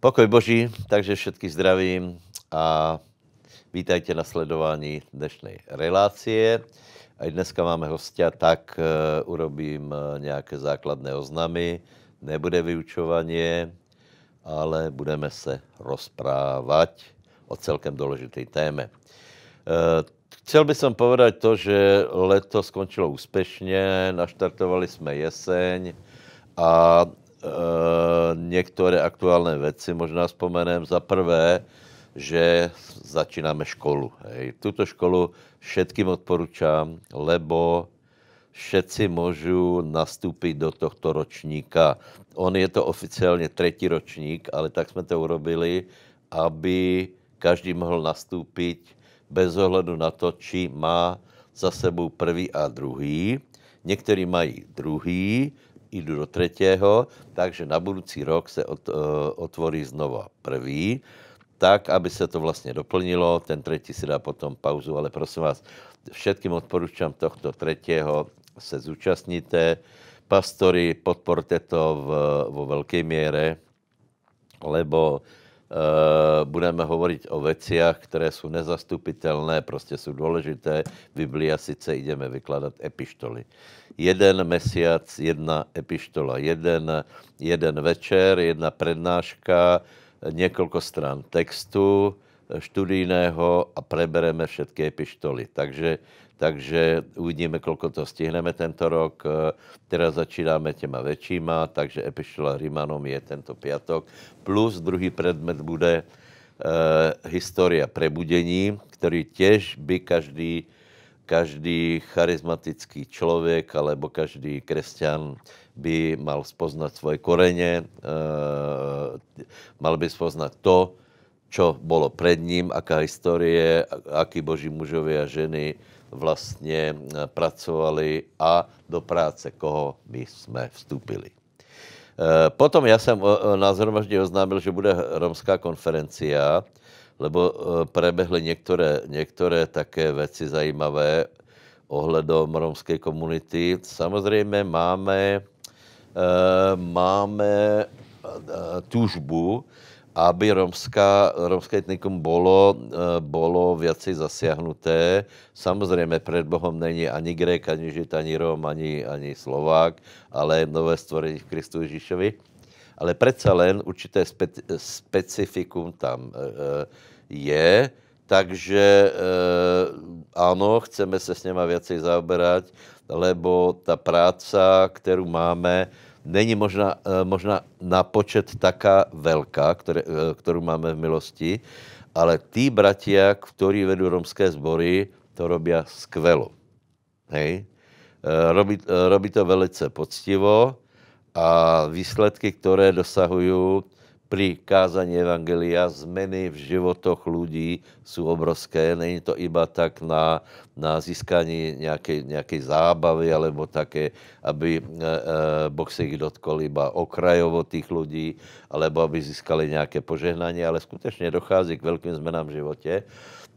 Pokoj Boží, takže všetky zdravím a vítajte na sledování dnešnej relácie. Aj dneska máme hostia, tak uh, urobím uh, nejaké základné oznamy. Nebude vyučovanie, ale budeme se rozprávať o celkem dôležitej téme. Uh, chcel by som povedať to, že leto skončilo úspešne, naštartovali sme jeseň a Eh, niektoré aktuálne veci možná spomenem. Za prvé, že začínáme školu. Hej. Tuto školu všetkým odporúčam, lebo všetci môžu nastúpiť do tohto ročníka. On je to oficiálne tretí ročník, ale tak sme to urobili, aby každý mohol nastúpiť bez ohledu na to, či má za sebou prvý a druhý. Niektorí mají druhý, idú do tretieho, takže na budúci rok sa ot, e, otvorí znova prvý, tak, aby sa to vlastne doplnilo. Ten tretí si dá potom pauzu, ale prosím vás, všetkým odporúčam tohto tretieho se zúčastnite. Pastori, podporte to v, vo veľkej miere, lebo budeme hovoriť o veciach, ktoré sú nezastupiteľné, prostě sú dôležité. Biblia sice ideme vykladať epištoly. Jeden mesiac, jedna epištola, jeden, jeden večer, jedna prednáška, niekoľko stran textu študijného a prebereme všetky epištoly. Takže takže uvidíme, koľko to stihneme tento rok. E, teraz začínáme těma väčšíma, takže Epištola Rimanom je tento piatok. Plus druhý predmet bude e, História prebudení, ktorý tiež by každý, každý charizmatický človek alebo každý kresťan by mal spoznať svoje korene, e, mal by spoznať to, čo bolo pred ním, aká histórie, akí boží mužovia a ženy vlastne eh, pracovali a do práce, koho my sme vstúpili. Eh, potom ja som eh, na zhromaždí oznámil, že bude romská konferencia, lebo prebehli niektoré, niektoré také veci zajímavé ohledom romskej komunity. Samozrejme máme, máme túžbu, aby romská, romské etnikum bolo, eh, bolo viacej zasiahnuté. Samozrejme, pred Bohom není ani Grek, ani Žid, ani Rom, ani, ani Slovák, ale nové stvorení v Kristu Ježišovi. Ale predsa len určité spe, specifikum tam e, je, takže e, áno, chceme sa s nema viacej zaoberať, lebo tá práca, ktorú máme, není možná, eh, možná na počet taká veľká, ktoré, eh, ktorú máme v milosti, ale tí bratia, ktorí vedú romské zbory, to robia skvelo. Hej? Eh, robí, robí to velice poctivo a výsledky, ktoré dosahujú, pri kázaní Evangelia zmeny v životoch ľudí sú obrovské. Není to iba tak na, na získanie nejakej, nejakej zábavy alebo také, aby e, e, Boh sa ich dotkol iba okrajovo tých ľudí, alebo aby získali nejaké požehnanie, ale skutečne dochází k veľkým zmenám v živote.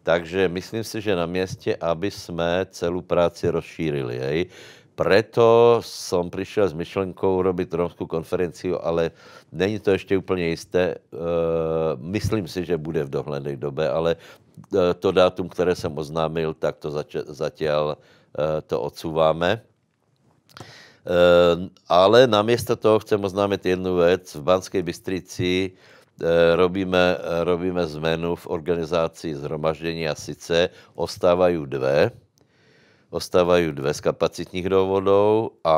Takže myslím si, že na mieste, aby sme celú práci rozšírili. Hej preto som prišiel s myšlenkou urobiť romskú konferenciu, ale není to ešte úplne isté. E, myslím si, že bude v dohlednej dobe, ale e, to dátum, ktoré som oznámil, tak to zatiaľ e, to odsúváme. Ale namiesto toho chcem oznámiť jednu vec. V Banskej Bystrici robíme, robíme zmenu v organizácii zhromaždenia. Sice ostávajú dve, ostávajú dve z kapacitních dôvodov a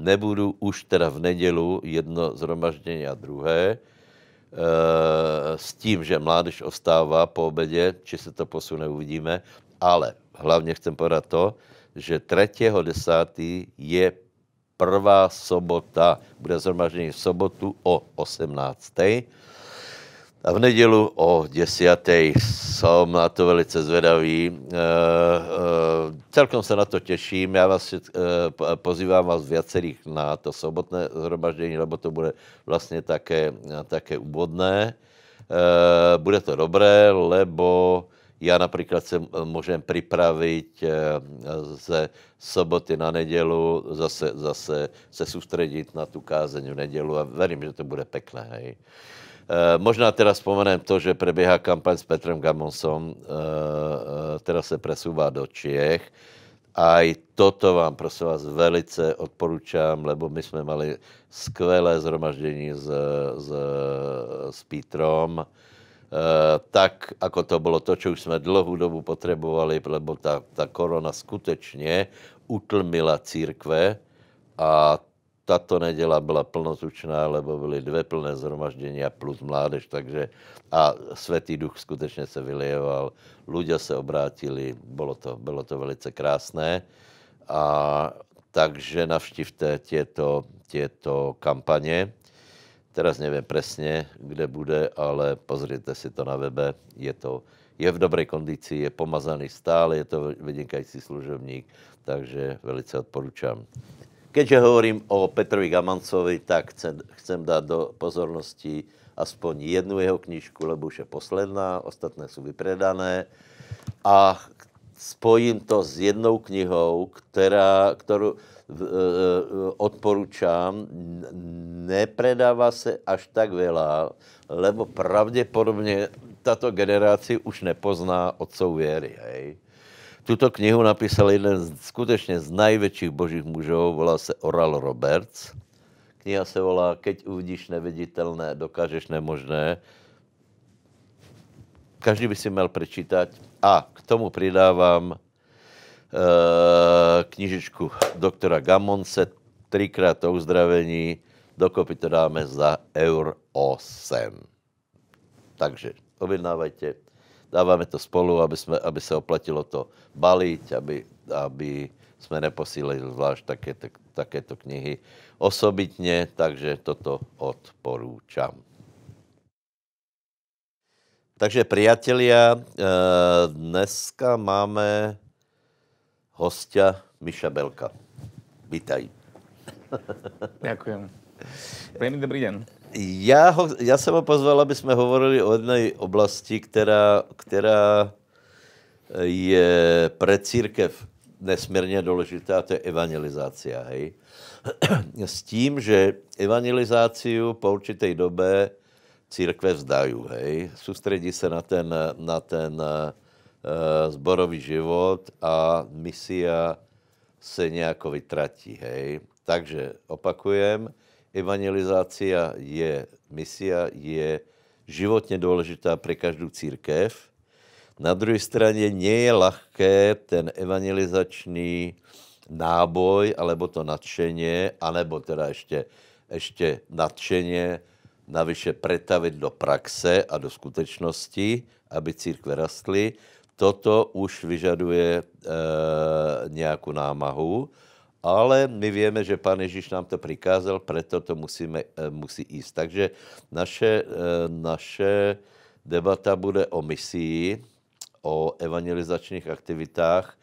nebudú už teda v nedelu jedno zhromaždenie a druhé, e, s tím, že mládež ostáva po obede, či sa to posune, uvidíme, ale hlavne chcem povedať to, že 3.10. je prvá sobota, bude zhromaždenie v sobotu o 18. A v nedělu o 10. som na to velice zvedavý. E, e, celkom se na to těším. Já vás e, pozývám vás viacerých na to sobotné zhromaždení, lebo to bude vlastně také, také úvodné. E, bude to dobré, lebo já například se můžem připravit ze soboty na nedělu, zase, zase se soustředit na tu kázeň v nedělu a verím, že to bude pekné. Hej. Možná teraz spomenem to, že prebieha kampaň s Petrem Gamonsom, e, e, teraz se presúva do Čiech. Aj toto vám prosím vás velice odporúčam, lebo my sme mali skvelé zhromaždení s, s, s Pítrom. E, tak, ako to bolo to, čo už sme dlhú dobu potrebovali, lebo tá, tá korona skutečne utlmila církve a táto nedela byla plnotučná, lebo byly dvě plné zhromaždenia plus mládež, takže a Svetý duch skutečně se vylieval, ľudia se obrátili, bylo to, bylo to velice krásné. A takže navštivte tieto, tieto kampaně. Teraz nevím přesně, kde bude, ale pozrite si to na webe. Je to je v dobrej kondícii, je pomazaný stále, je to vynikající služebník, takže velice odporučám. Keďže hovorím o Petrovi Gamancovi, tak chcem, chcem dať do pozornosti aspoň jednu jeho knižku, lebo už je posledná, ostatné sú vypredané. A spojím to s jednou knihou, která, ktorú e, e, odporúčam. Nepredáva se až tak veľa, lebo pravděpodobně tato generácia už nepozná otcov věry. Hej. Tuto knihu napísal jeden z, skutečně z největších božích mužů, volá se Oral Roberts. Kniha se volá Keď uvidíš neviditelné, dokážeš nemožné. Každý by si měl prečítať. A k tomu pridávám e, knižičku doktora Gamonce, trikrát o uzdravení, dokopy to dáme za eur 8. Takže objednávajte dáváme to spolu, aby, jsme, aby se oplatilo to baliť, aby, aby jsme neposílali zvlášť takéto, takéto knihy osobitně, takže toto odporúčam. Takže priatelia, eh, dneska máme hostia Miša Belka. Vítaj. Ďakujem. Príjemný dobrý deň. Já, ho, já jsem ho pozval, aby jsme hovorili o jedné oblasti, která, která je pre církev nesmírně důležitá, a to je evangelizácia. Hej? S tím, že evangelizáciu po určitej dobe církve vzdají. Hej? Soustředí se na ten, na ten uh, zborový život a misia se nějako vytratí. Hej? Takže opakujem, evangelizácia je misia, je životně důležitá pre každou církev. Na druhé straně nie je ľahké ten evangelizačný náboj, alebo to nadšenie, anebo teda ešte, ešte nadšenie navyše pretavit do praxe a do skutečnosti, aby církve rastly. Toto už vyžaduje e, nějakou námahu ale my víme, že Pán Ježíš nám to prikázal, preto to musíme, eh, musí ísť. Takže naše, eh, naše debata bude o misii, o evangelizačných aktivitách,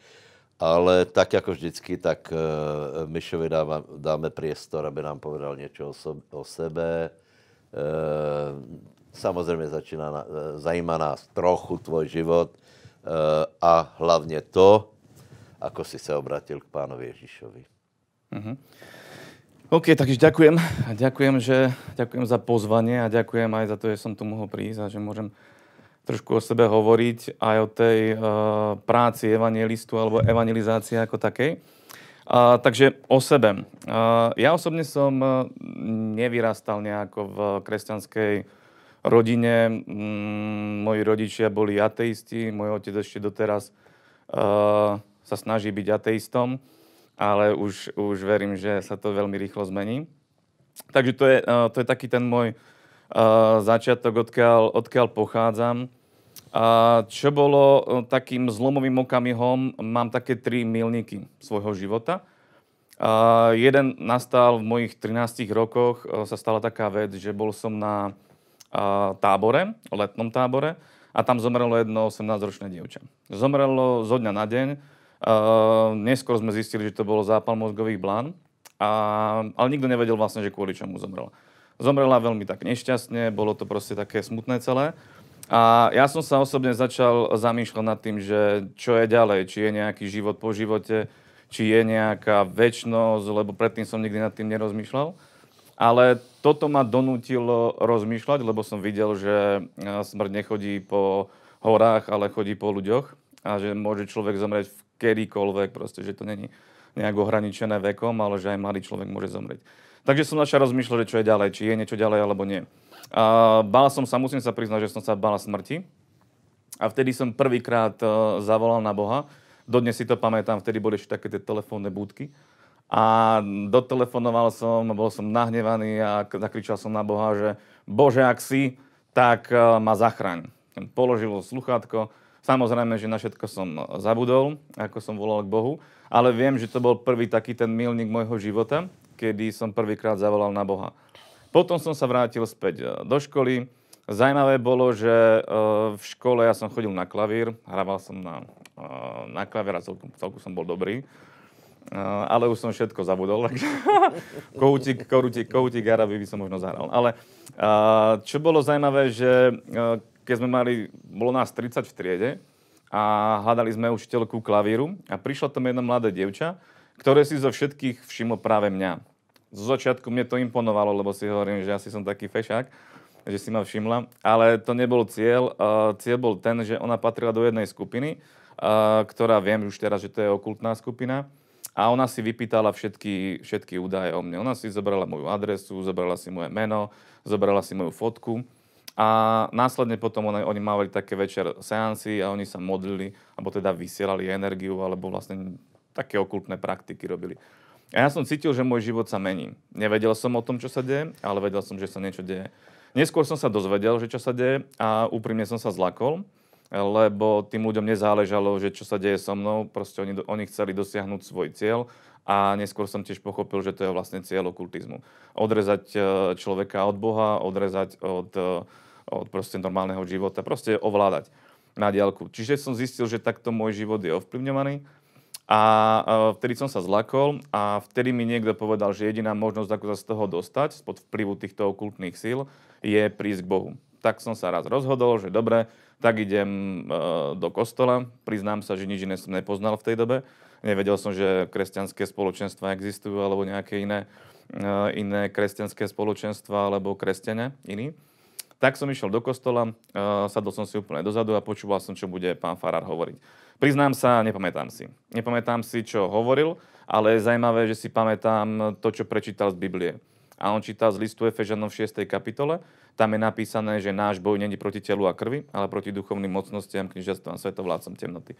ale tak jako vždycky, tak uh, Myšovi dáme, dáme priestor, aby nám povedal něco o, sebe. Samozřejmě začíná, zajímá nás trochu tvoj život a hlavně to, ako si se obratil k pánovi Ježíšovi. Uh-huh. OK, takže ďakujem. Ďakujem, že, ďakujem za pozvanie a ďakujem aj za to, že som tu mohol prísť a že môžem trošku o sebe hovoriť aj o tej uh, práci evangelistu alebo evangelizácie ako takej. Uh, takže o sebe. Uh, ja osobne som uh, nevyrastal nejako v kresťanskej rodine. Mm, moji rodičia boli ateisti, môj otec ešte doteraz uh, sa snaží byť ateistom, ale už, už verím, že sa to veľmi rýchlo zmení. Takže to je, uh, to je taký ten môj uh, začiatok, odkiaľ, odkiaľ pochádzam. A čo bolo uh, takým zlomovým okamihom, mám také tri milníky svojho života. Uh, jeden nastal v mojich 13 rokoch, sa stala taká vec, že bol som na uh, tábore, letnom tábore, a tam zomrelo jedno 18-ročné dievča. Zomrelo zo dňa na deň, Uh, neskôr sme zistili, že to bolo zápal mozgových blán, a, ale nikto nevedel vlastne, že kvôli čomu zomrela. Zomrela veľmi tak nešťastne, bolo to proste také smutné celé. A ja som sa osobne začal zamýšľať nad tým, že čo je ďalej, či je nejaký život po živote, či je nejaká väčnosť, lebo predtým som nikdy nad tým nerozmýšľal. Ale toto ma donútilo rozmýšľať, lebo som videl, že smrť nechodí po horách, ale chodí po ľuďoch a že môže človek zomrieť v kedykoľvek, proste, že to není nejak ohraničené vekom, ale že aj mladý človek môže zomrieť. Takže som začal rozmýšľať, čo je ďalej, či je niečo ďalej alebo nie. A bál som sa, musím sa priznať, že som sa bál smrti. A vtedy som prvýkrát zavolal na Boha. Dodnes si to pamätám, vtedy boli ešte také tie telefónne búdky a dotelefonoval som, bol som nahnevaný a zakričal som na Boha, že Bože, ak si, tak e, ma zachraň. Položil sluchátko, samozrejme, že na všetko som zabudol, ako som volal k Bohu, ale viem, že to bol prvý taký ten milník môjho života, kedy som prvýkrát zavolal na Boha. Potom som sa vrátil späť e, do školy. Zajímavé bolo, že e, v škole ja som chodil na klavír, hrával som na, na klavír a celku, celku som bol dobrý ale už som všetko zabudol, takže koutík, koutík Araby by som možno zahral. Ale čo bolo zaujímavé, že keď sme mali, bolo nás 30 v triede a hľadali sme učiteľku klavíru a prišla tam jedna mladé dievča, ktoré si zo všetkých všimlo práve mňa. Zo začiatku mne to imponovalo, lebo si hovorím, že asi som taký fešák, že si ma všimla, ale to nebol cieľ. Cieľ bol ten, že ona patrila do jednej skupiny, ktorá viem už teraz, že to je okultná skupina a ona si vypýtala všetky, všetky údaje o mne. Ona si zobrala moju adresu, zobrala si moje meno, zobrala si moju fotku. A následne potom oni, oni mali také večer seansy a oni sa modlili, alebo teda vysielali energiu, alebo vlastne také okultné praktiky robili. A ja som cítil, že môj život sa mení. Nevedel som o tom, čo sa deje, ale vedel som, že sa niečo deje. Neskôr som sa dozvedel, že čo sa deje a úprimne som sa zlakol lebo tým ľuďom nezáležalo, že čo sa deje so mnou, proste oni, oni chceli dosiahnuť svoj cieľ a neskôr som tiež pochopil, že to je vlastne cieľ okultizmu. Odrezať e, človeka od Boha, odrezať od, e, od proste normálneho života, proste ovládať na diálku. Čiže som zistil, že takto môj život je ovplyvňovaný a e, vtedy som sa zlakol a vtedy mi niekto povedal, že jediná možnosť, ako sa z toho dostať, spod vplyvu týchto okultných síl, je prísť k Bohu. Tak som sa raz rozhodol, že dobre, tak idem e, do kostola. Priznám sa, že nič iné som nepoznal v tej dobe. Nevedel som, že kresťanské spoločenstva existujú alebo nejaké iné, e, iné kresťanské spoločenstva alebo kresťania iní. Tak som išiel do kostola, e, sadol som si úplne dozadu a počúval som, čo bude pán Farár hovoriť. Priznám sa, nepamätám si. Nepamätám si, čo hovoril, ale je zaujímavé, že si pamätám to, čo prečítal z Biblie. A on čítal z listu Efežanom v 6. kapitole tam je napísané, že náš boj není proti telu a krvi, ale proti duchovným mocnostiam, knižatstvám, svetovládcom temnoty.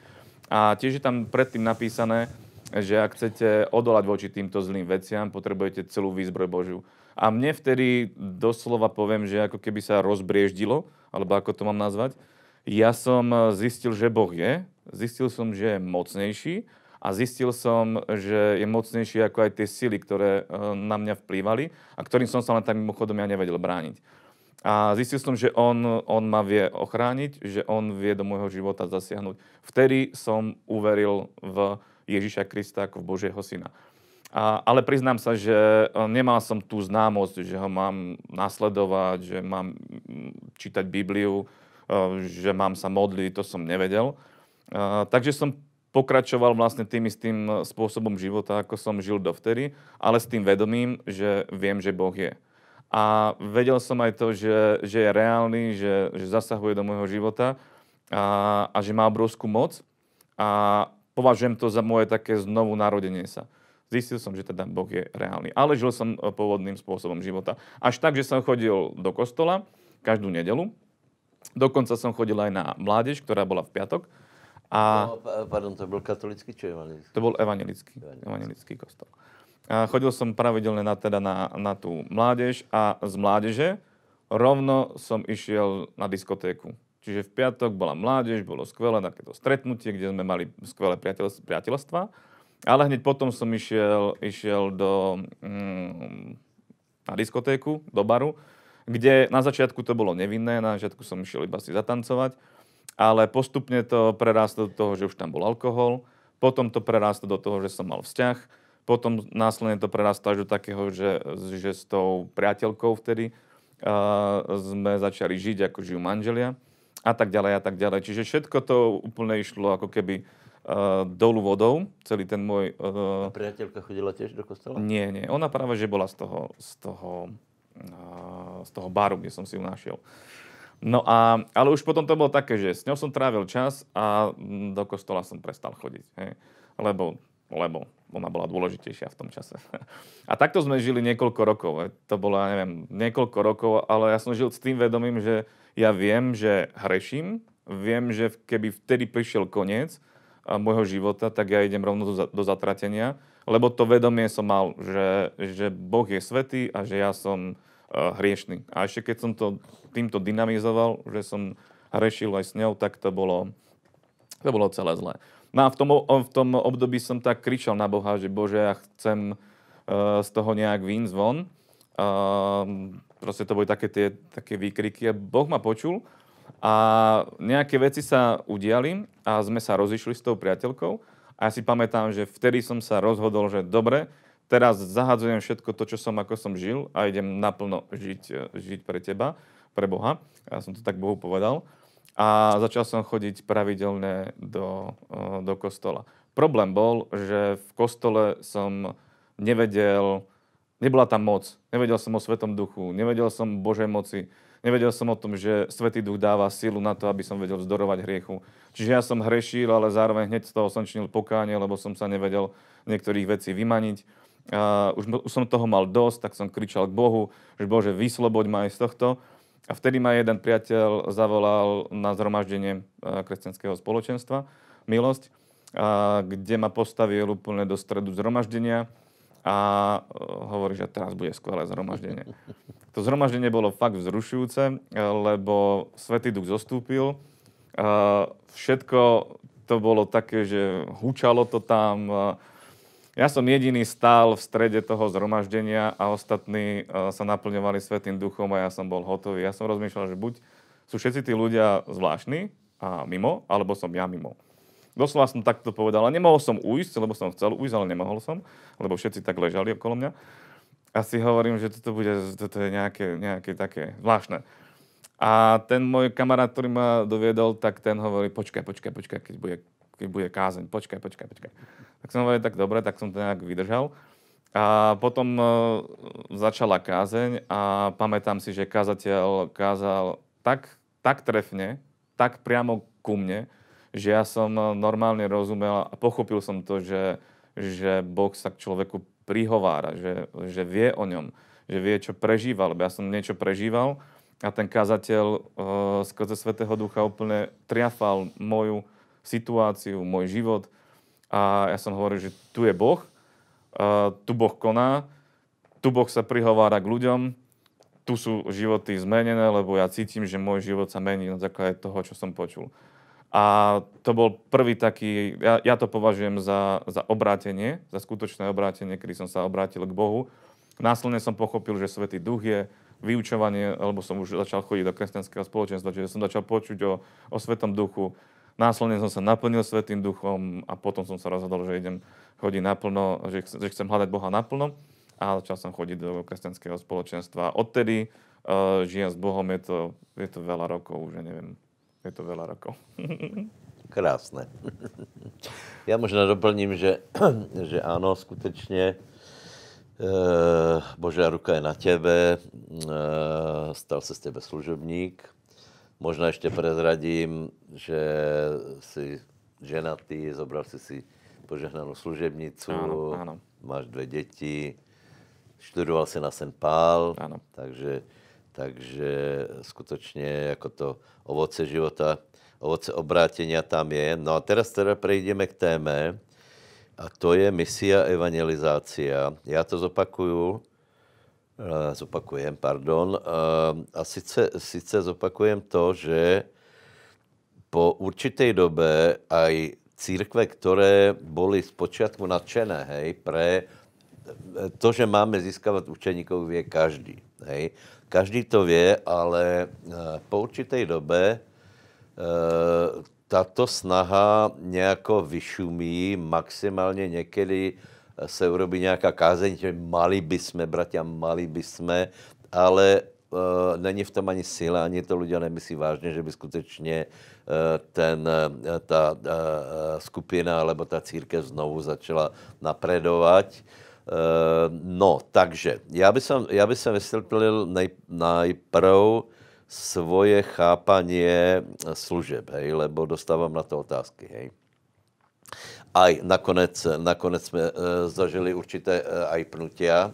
A tiež je tam predtým napísané, že ak chcete odolať voči týmto zlým veciam, potrebujete celú výzbroj Božiu. A mne vtedy doslova poviem, že ako keby sa rozbrieždilo, alebo ako to mám nazvať, ja som zistil, že Boh je, zistil som, že je mocnejší a zistil som, že je mocnejší ako aj tie sily, ktoré eh, na mňa vplývali a ktorým som sa len tak mimochodom ja nevedel brániť. A zistil som, že on, on ma vie ochrániť, že on vie do môjho života zasiahnuť. Vtedy som uveril v Ježiša Krista ako v Božieho syna. A, ale priznám sa, že e, nemal som tú známosť, že ho mám nasledovať, že mám čítať Bibliu, e, že mám sa modliť, to som nevedel. E, takže som pokračoval vlastne tým istým spôsobom života, ako som žil dovtedy, ale s tým vedomím, že viem, že Boh je. A vedel som aj to, že, že je reálny, že, že zasahuje do môjho života a, a že má obrovskú moc. A považujem to za moje také znovu narodenie sa. Zistil som, že teda Boh je reálny. Ale žil som e, pôvodným spôsobom života. Až tak, že som chodil do kostola každú nedelu. Dokonca som chodil aj na mládež, ktorá bola v piatok. A... No, pardon, to bol katolický či evangelický? To bol evangelický, evangelický kostol. A chodil som pravidelne na, teda na, na tú mládež a z mládeže rovno som išiel na diskotéku. Čiže v piatok bola mládež, bolo skvelé takéto stretnutie, kde sme mali skvelé priateľstva. Ale hneď potom som išiel, išiel do, mm, na diskotéku, do baru, kde na začiatku to bolo nevinné, na začiatku som išiel iba si zatancovať, ale postupne to prerástlo do toho, že už tam bol alkohol, potom to prerástlo do toho, že som mal vzťah, potom následne to prerastlo až do takého, že, že s tou priateľkou vtedy uh, sme začali žiť, ako žijú manželia a tak ďalej a tak ďalej. Čiže všetko to úplne išlo ako keby uh, dolu vodou, celý ten môj... Uh, A priateľka chodila tiež do kostola? nie, nie, ona práve, že bola z toho, z toho, uh, z toho baru, kde som si ju našiel. No a, ale už potom to bolo také, že s ňou som trávil čas a mm, do kostola som prestal chodiť. Hej. Lebo, lebo ona bola dôležitejšia v tom čase. A takto sme žili niekoľko rokov. Hej. To bolo, ja neviem, niekoľko rokov, ale ja som žil s tým vedomím, že ja viem, že hreším, viem, že keby vtedy prišiel koniec môjho života, tak ja idem rovno do, do zatratenia, lebo to vedomie som mal, že, že Boh je svetý a že ja som uh, hriešný. A ešte keď som to týmto dynamizoval, že som hrešil aj s ňou, tak to bolo, to bolo celé zlé. No a v tom, v tom období som tak kričal na Boha, že Bože, ja chcem uh, z toho nejak výjsť von. Uh, proste to boli také tie také výkriky a Boh ma počul a nejaké veci sa udiali a sme sa rozišli s tou priateľkou a ja si pamätám, že vtedy som sa rozhodol, že dobre, teraz zahadzujem všetko to, čo som, ako som žil a idem naplno žiť, e, žiť pre teba, pre Boha. Ja som to tak Bohu povedal. A začal som chodiť pravidelne do, e, do kostola. Problém bol, že v kostole som nevedel, nebola tam moc. Nevedel som o Svetom duchu, nevedel som o Božej moci, nevedel som o tom, že Svetý duch dáva silu na to, aby som vedel vzdorovať hriechu. Čiže ja som hrešil, ale zároveň hneď z toho som činil pokánie, lebo som sa nevedel niektorých vecí vymaniť. A už, už som toho mal dosť, tak som kričal k Bohu, že Bože, vysloboď ma aj z tohto. A vtedy ma jeden priateľ zavolal na zhromaždenie eh, kresťanského spoločenstva, Milosť, a kde ma postavil úplne do stredu zhromaždenia a eh, hovorí, že teraz bude skvelé zhromaždenie. To zhromaždenie bolo fakt vzrušujúce, lebo Svetý duch zostúpil. Všetko to bolo také, že hučalo to tam. A Ja som jediný stál v strede toho zhromaždenia a ostatní eh, sa naplňovali Svetým duchom a ja som bol hotový. Ja som rozmýšľal, že buď sú všetci tí ľudia zvláštni a mimo, alebo som ja mimo. Doslova som takto povedal, ale nemohol som ujsť, lebo som chcel ujsť, ale nemohol som, lebo všetci tak ležali okolo mňa. A si hovorím, že toto, bude, toto je nejaké, nejaké také zvláštne. A ten môj kamarát, ktorý ma doviedol, tak ten hovorí, počkaj, počkaj, počkaj, keď bude, keď bude kázeň, počkaj, počkaj, počkaj. Tak som hovoril, tak dobre, tak som to nejak vydržal. A potom e, začala kázeň a pamätám si, že kázateľ kázal tak, tak trefne, tak priamo ku mne, že ja som e, normálne rozumel a pochopil som to, že, že Boh sa k človeku prihovára, že, že vie o ňom, že vie, čo prežíval, lebo ja som niečo prežíval a ten kazateľ uh, skrze Svetého Ducha úplne triafal moju situáciu, môj život a ja som hovoril, že tu je Boh, tu Boh koná, tu Boh sa prihovára k ľuďom, tu sú životy zmenené, lebo ja cítim, že môj život sa mení na základe toho, čo som počul. A to bol prvý taký, ja, ja to považujem za, za obrátenie, za skutočné obrátenie, kedy som sa obrátil k Bohu. Následne som pochopil, že Svetý Duch je vyučovanie, lebo som už začal chodiť do kresťanského spoločenstva, čiže som začal počuť o, o Svetom Duchu. Následne som sa naplnil Svetým Duchom a potom som sa rozhodol, že idem chodiť naplno, že, že chcem hľadať Boha naplno a začal som chodiť do kresťanského spoločenstva. Odtedy uh, žijem s Bohom, je to, je to veľa rokov, už ja neviem, je to veľa rokov. Krásne. Já možná doplním, že, že ano, skutečně eh, Božá ruka je na tebe, eh, stal se z tebe služebník. Možná ještě prezradím, že jsi ženatý, zobral si si požehnanou služebnicu, Áno, áno. máš dvě děti, študoval si na St. Pál, Áno. takže, takže skutečně jako to ovoce života, ovoce obrátěnia tam je. No a teraz teda prejdeme k téme, a to je misia evangelizácia. Já to zopakuju, zopakujem, pardon. Eh, A sice, sice zopakujem to, že po určitej dobe aj církve, ktoré boli zpočiatku nadšené, hej, pre to, že máme získavať učeníkov, vie každý. Hej. Každý to vie, ale eh, po určitej dobe eh, tato snaha nejako vyšumí, maximálně někdy se urobí nějaká kázeň, že mali by jsme, bratia, mali by jsme, ale není v tom ani sila, ani to ľudia nemyslí vážně, že by skutečně ten, ta skupina alebo ta církev znovu začala napredovat. No, takže já bych som, já bych som vysvětlil nej, najprv svoje chápanie služeb, hej, lebo dostávám na to otázky, hej. Aj nakonec, nakonec jsme e, zažili určité e, aj pnutia. E,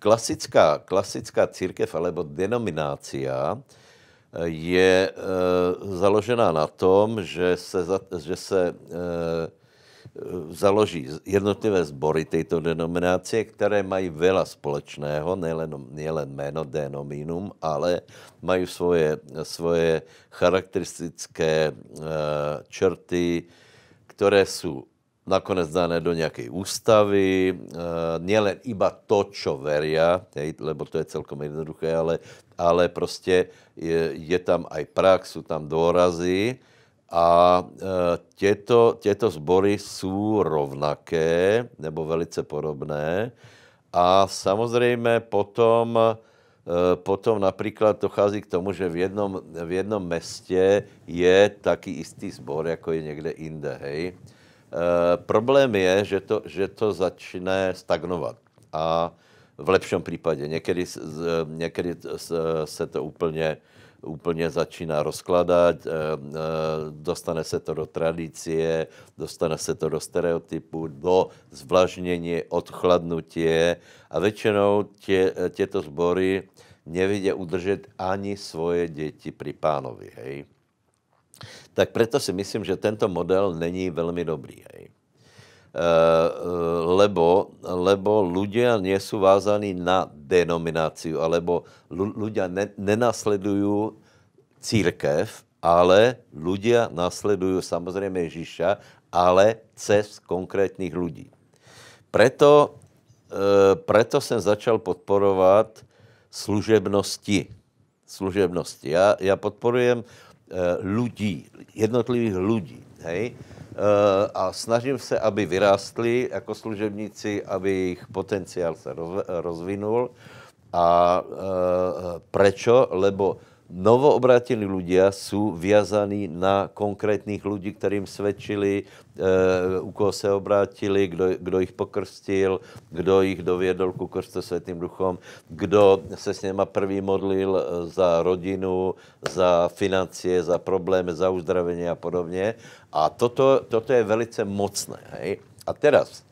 klasická, klasická církev alebo denominácia je e, založená na tom, že se, že se e, založí jednotlivé sbory tejto denominácie, které mají veľa společného, nielen, nielen jméno denominum, ale mají svoje, svoje charakteristické e, črty, které jsou nakonec dané do nějaké ústavy, e, nielen iba to, čo veria, hej, lebo to je celkom jednoduché, ale, ale prostě je, je tam aj prax, jsou tam dôrazy, a e, tieto, tieto zbory sú rovnaké nebo velice podobné. A samozřejmě potom, e, potom například dochází k tomu, že v jednom, v jednom mestě je taký istý zbor, jako je někde jinde. Hej. E, problém je, že to, že to začne stagnovat. A v lepšom případě. Někdy, někdy se to úplně úplně začíná rozkladat, eh, eh, dostane se to do tradície, dostane se to do stereotypu, do zvlažnění, odchladnutie a většinou tě, eh, těto sbory nevidě udržet ani svoje děti pri pánovi, hej. Tak preto si myslím, že tento model není velmi dobrý, hej. Lebo, lebo ľudia nie sú vázaní na denomináciu, alebo ľudia ne, nenasledujú církev, ale ľudia nasledujú samozrejme Ježíša, ale cez konkrétnych ľudí. Preto, e, preto jsem začal podporovat služebnosti. Služebnosti. Já, já podporujem e, ľudí, jednotlivých ľudí. Hej? E, a snažím se, aby vyrástli jako služebníci, aby jejich potenciál se rozvinul. A e, prečo? Lebo novoobratení ľudia sú viazaní na konkrétnych ľudí, ktorým svedčili, e, u koho se obrátili, kdo, kdo ich pokrstil, kdo ich doviedol ku krstu Svetým duchom, kdo se s něma prvý modlil za rodinu, za financie, za problémy, za uzdravenie a podobně. A toto, toto je velice mocné. Hej? A teraz,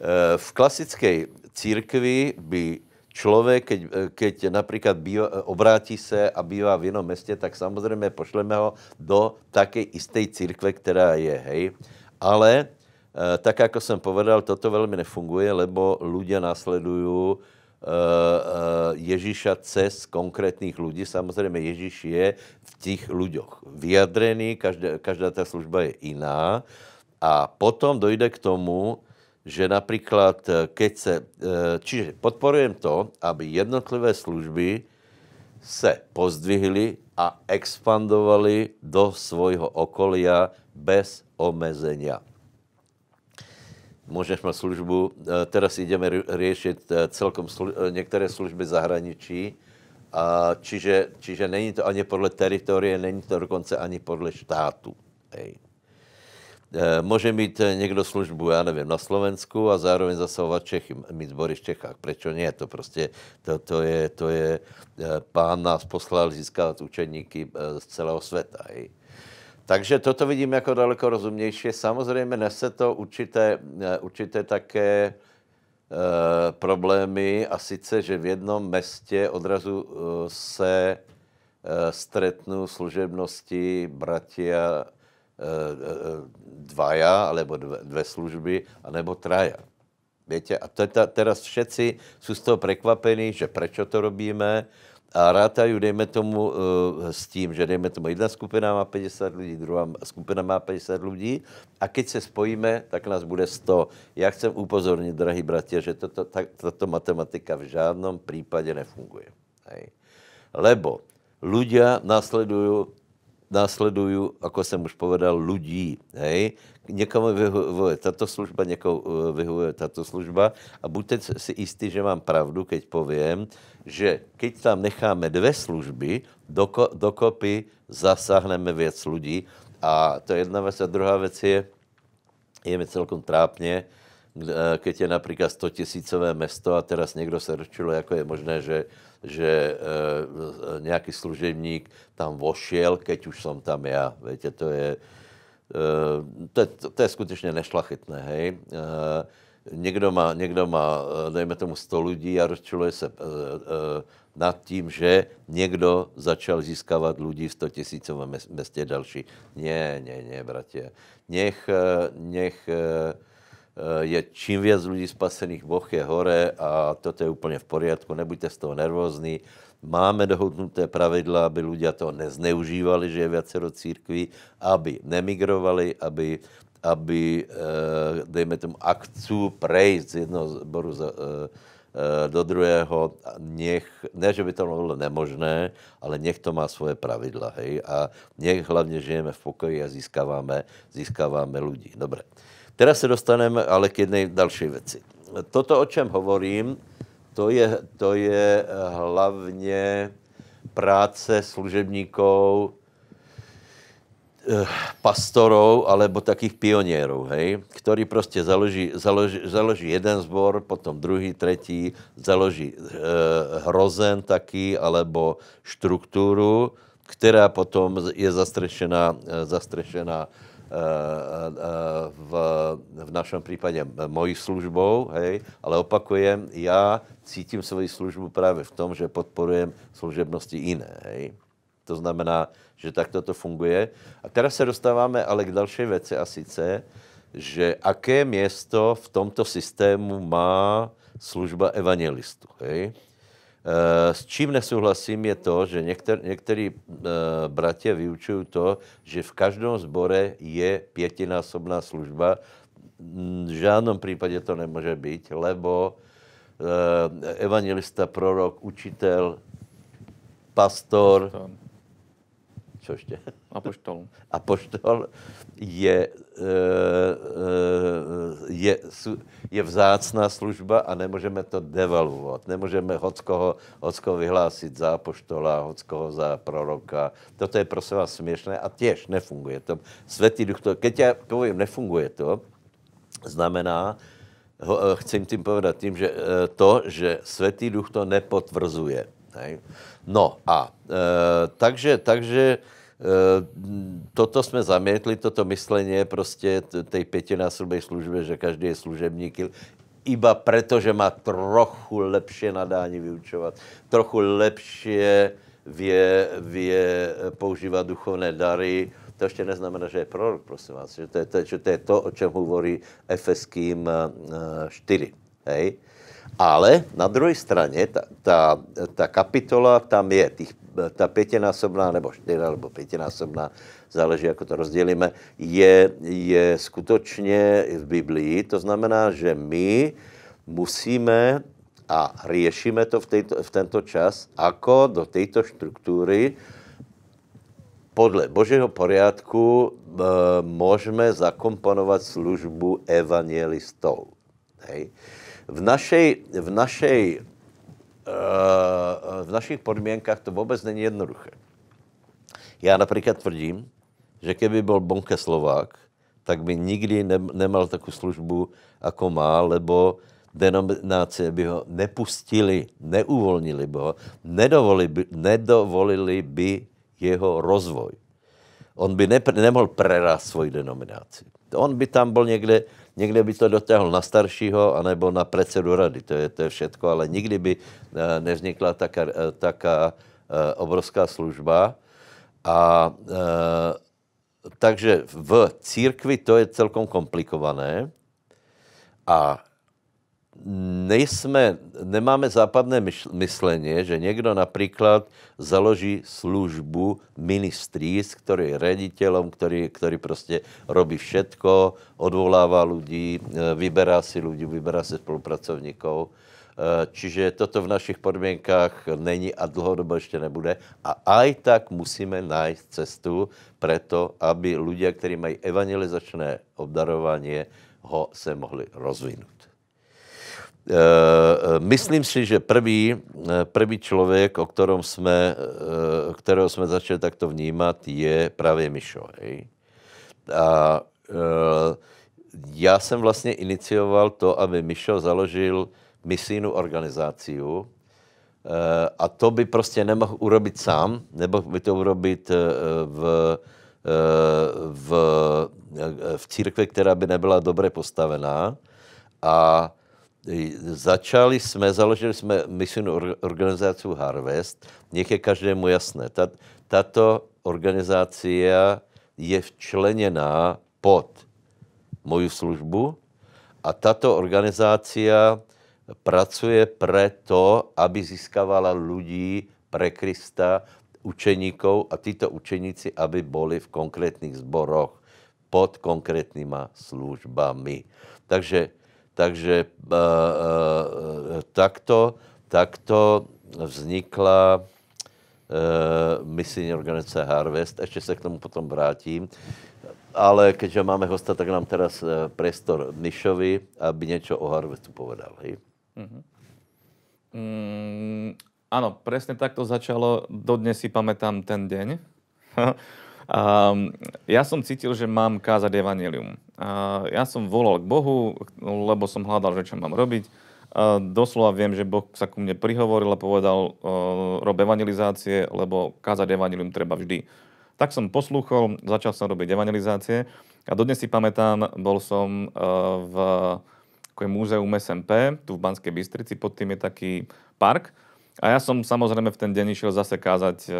e, v klasickej církvi by člověk, keď, keď například býva, obrátí se a bývá v jinom městě, tak samozřejmě pošleme ho do také isté církve, která je, hej. Ale eh, tak, jako jsem povedal, toto velmi nefunguje, lebo ľudia následují uh, Ježíša cez konkrétních lidí. Samozřejmě Ježíš je v těch ľuďoch vyjadrený, každá, každá ta služba je jiná. A potom dojde k tomu, že například, eh, keď se, eh, čiže podporujem to, aby jednotlivé služby se pozdvihly a expandovali do svojho okolia bez omezenia. Můžeš mít službu, eh, teraz ideme řešit celkom slu, některé služby zahraničí, a čiže, čiže není to ani podle teritorie, není to dokonce ani podle štátu. Hej. Eh, může mít eh, někdo službu, já nevím, na Slovensku a zároveň zasahovat Čechy, mít zbory v Čechách. Proč ne? To prostě, to, to je, to je, eh, pán nás poslal získat učeníky z celého světa. Hej. Takže toto vidím jako daleko rozumnější. Samozřejmě nese to určité, určité také e, problémy a sice, že v jednom městě odrazu se e, stretnou služebnosti bratia dvaja, alebo dve, služby, anebo traja. Viete, a to, teraz všetci sú z toho prekvapení, že prečo to robíme a rátajú, dejme tomu, uh, s tím, že dejme tomu, jedna skupina má 50 lidí, druhá skupina má 50 lidí a keď se spojíme, tak nás bude 100. Já chcem upozornit, drahí bratia, že toto, tak, tato matematika v žádnom prípade nefunguje. Hej. Lebo ľudia nasledujú následujú, ako jsem už povedal, ľudí. Hej? Někomu vyhovuje tato služba, někomu eh, vyhovuje tato služba a buďte si istí, že mám pravdu, keď povím, že keď tam necháme dvě služby, doko, dokopy zasáhneme věc lidí. A to je jedna věc. A druhá věc je, je mi celkom trápně, keď je například 100 tisícové mesto a teraz někdo se rozčilo, jako je možné, že že e, nějaký služebník tam vošiel, keď už som tam já. Víte, to je, e, to je, to je skutečně nešlachytné, hej. Někdo má, někdo má, dejme tomu 100 lidí a rozčiluje se e, e, nad tím, že někdo začal získávat lidí v 100 tisícovém městě další. Ne, ne, ne, bratě. Nech, nech Eh, je čím víc lidí spasených, Boh je hore a toto je úplně v poriadku, nebuďte z toho nervózní. Máme dohodnuté pravidla, aby ľudia to nezneužívali, že je viacero církví, aby nemigrovali, aby, aby eh, dejme tomu, ak chcú prejsť z jednoho zboru za, eh, do druhého, nech, ne, že by to bylo nemožné, ale nech to má svoje pravidla, hej, a nech hlavně žijeme v pokoji a získáváme, získáváme ľudí. Dobre. Teraz se dostaneme ale k jednej další věci. Toto, o čem hovorím, to je, to je hlavně práce služebníkov, eh, pastorov alebo takých pionierov, hej, ktorí prostě založí, založí, založí jeden zbor, potom druhý, tretí, založí e, hrozen taký, alebo štruktúru, která potom je zastrešená, eh, zastrešená Eh, eh, v, v našem případě mojí službou, hej, ale opakujem, já cítím svoji službu právě v tom, že podporujem služebnosti jiné, hej. To znamená, že takto to funguje. A teraz se dostáváme ale k další věci a sice, že aké město v tomto systému má služba evangelistu. Hej? Eh, s čím nesouhlasím je to, že někter, některý uh, bratě vyučují to, že v každém zbore je pětinásobná služba. V žádném případě to nemůže být, lebo uh, evangelista, prorok, učitel, pastor, pastor čo ještě? Apoštol. Apoštol je, eh, eh, je, je vzácná služba a nemůžeme to devalvovat. Nemůžeme hockoho, hockoho vyhlásit za apoštola, hockoho za proroka. Toto je prosím vás směšné a těž nefunguje to. Svetý duch to, keď já povím, nefunguje to, znamená, eh, chcem tím povedat tím, že to, že Svetý duch to nepotvrzuje. Hej. No a e, takže, takže Eh, toto jsme zamietli, toto myslenie prostě tej pětinásobnej službe, že každý je služebník, iba preto, že má trochu lepšie nadání vyučovat, trochu lepšie vie, vie používat duchovné dary, to ještě neznamená, že je prorok, prosím vás. Že to je to, že to, je to o čem hovorí Efeským 4. Eh, hej? Ale na druhé straně ta, ta, ta kapitola, tam je tých, ta pětinásobná, nebo čtyř, nebo pětinásobná, záleží, jak to rozdělíme, je, je skutečně v Biblii. To znamená, že my musíme a riešime to v, tejto, v tento čas, ako do této štruktúry podle Božího poriadku e, môžeme zakomponovat službu evangelistov. Hej v našej, v našej, uh, v našich podmienkách to vůbec není jednoduché. Já například tvrdím, že keby byl Bonke Slovák, tak by nikdy ne, nemal takovou službu, jako má, lebo denominácie by ho nepustili, neuvolnili by ho, nedovolili by, nedovolili by jeho rozvoj. On by ne, nemohl prerast svoji denominaci. On by tam byl někde, Někde by to dotáhl na staršího, anebo na predsedu rady, to je, to je všetko, ale nikdy by eh, nevznikla taká, eh, taká eh, obrovská služba. A takže v církvi to je celkom komplikované a nejsme, nemáme západné myslenie, že někdo například založí službu ministrís, který je rediteľom, který, který prostě robí všetko, odvolává ľudí, e, vyberá si ľudí, vyberá si spolupracovníkov čiže toto v našich podmienkách není a dlhodobo ešte nebude. A aj tak musíme nájsť cestu preto, aby ľudia, ktorí mají evangelizačné obdarovanie, ho se mohli rozvinúť. Myslím si, že prvý, prvý člověk, o ktorom jsme, kterého jsme začali takto vnímat, je právě Mišo. Hej? A já jsem vlastně inicioval to, aby Mišo založil misijnou organizáciu a to by prostě nemohl urobit sám, nebo by to urobit v, v, v církvi, která by nebyla dobře postavená. A začali jsme, založili jsme misijnou organizaci Harvest. Nech je každému jasné. Tato organizácia je včleněná pod moju službu a tato organizácia pracuje preto, aby získávala ľudí pre Krista, učeníkov a títo učeníci, aby boli v konkrétnych zboroch pod konkrétnyma službami. Takže, takže uh, uh, takto, takto vznikla uh, misijní organizace Harvest. Ešte sa k tomu potom vrátim. Ale keďže máme hosta, tak nám teraz uh, priestor Mišovi, aby niečo o Harvestu povedal. Hej? Mm-hmm. Mm, áno, presne takto začalo. Dodnes si pamätám ten deň. Um, ja som cítil, že mám kázať evanelium. Uh, ja som volal k Bohu, lebo som hľadal, že čo mám robiť. Uh, doslova viem, že Boh sa ku mne prihovoril a povedal, uh, rob evangelizácie, lebo kázať evanelium treba vždy. Tak som poslúchol, začal som robiť evangelizácie a dodnes si pamätám, bol som uh, v ako je múzeum SMP, tu v Banskej Bystrici, pod tým je taký park. A ja som samozrejme v ten deň išiel zase kázať uh,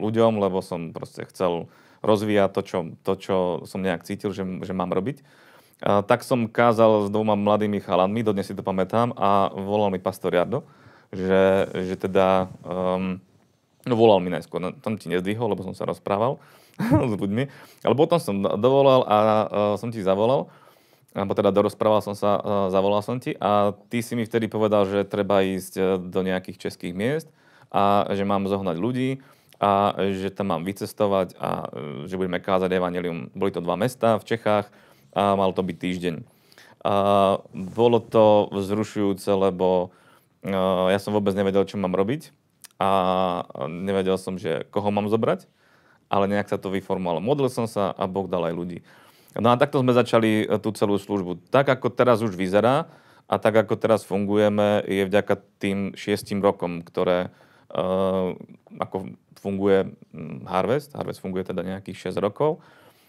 ľuďom, lebo som proste chcel rozvíjať to, čo, to, čo som nejak cítil, že, že mám robiť. Uh, tak som kázal s dvoma mladými chalanmi, dodnes si to pamätám, a volal mi pastor Jardo, že, že teda... Um, no volal mi najskôr, no, tam ti nezdvihol, lebo som sa rozprával s ľuďmi, ale potom som dovolal a uh, som ti zavolal alebo teda dorozprával som sa, uh, zavolal som ti a ty si mi vtedy povedal, že treba ísť e, do nejakých českých miest a že mám zohnať ľudí a že tam mám vycestovať a že budeme kázať evanelium. Boli to dva mesta v Čechách a mal to byť týždeň. A bolo to vzrušujúce, lebo ja som vôbec nevedel, čo mám robiť a nevedel som, že koho mám zobrať, ale nejak sa to vyformovalo. Modlil som sa a Boh dal aj ľudí. No a takto sme začali e, tú celú službu. Tak, ako teraz už vyzerá a tak, ako teraz fungujeme, je vďaka tým šiestim rokom, ktoré uh, ako funguje Harvest. Harvest funguje teda nejakých 6 rokov.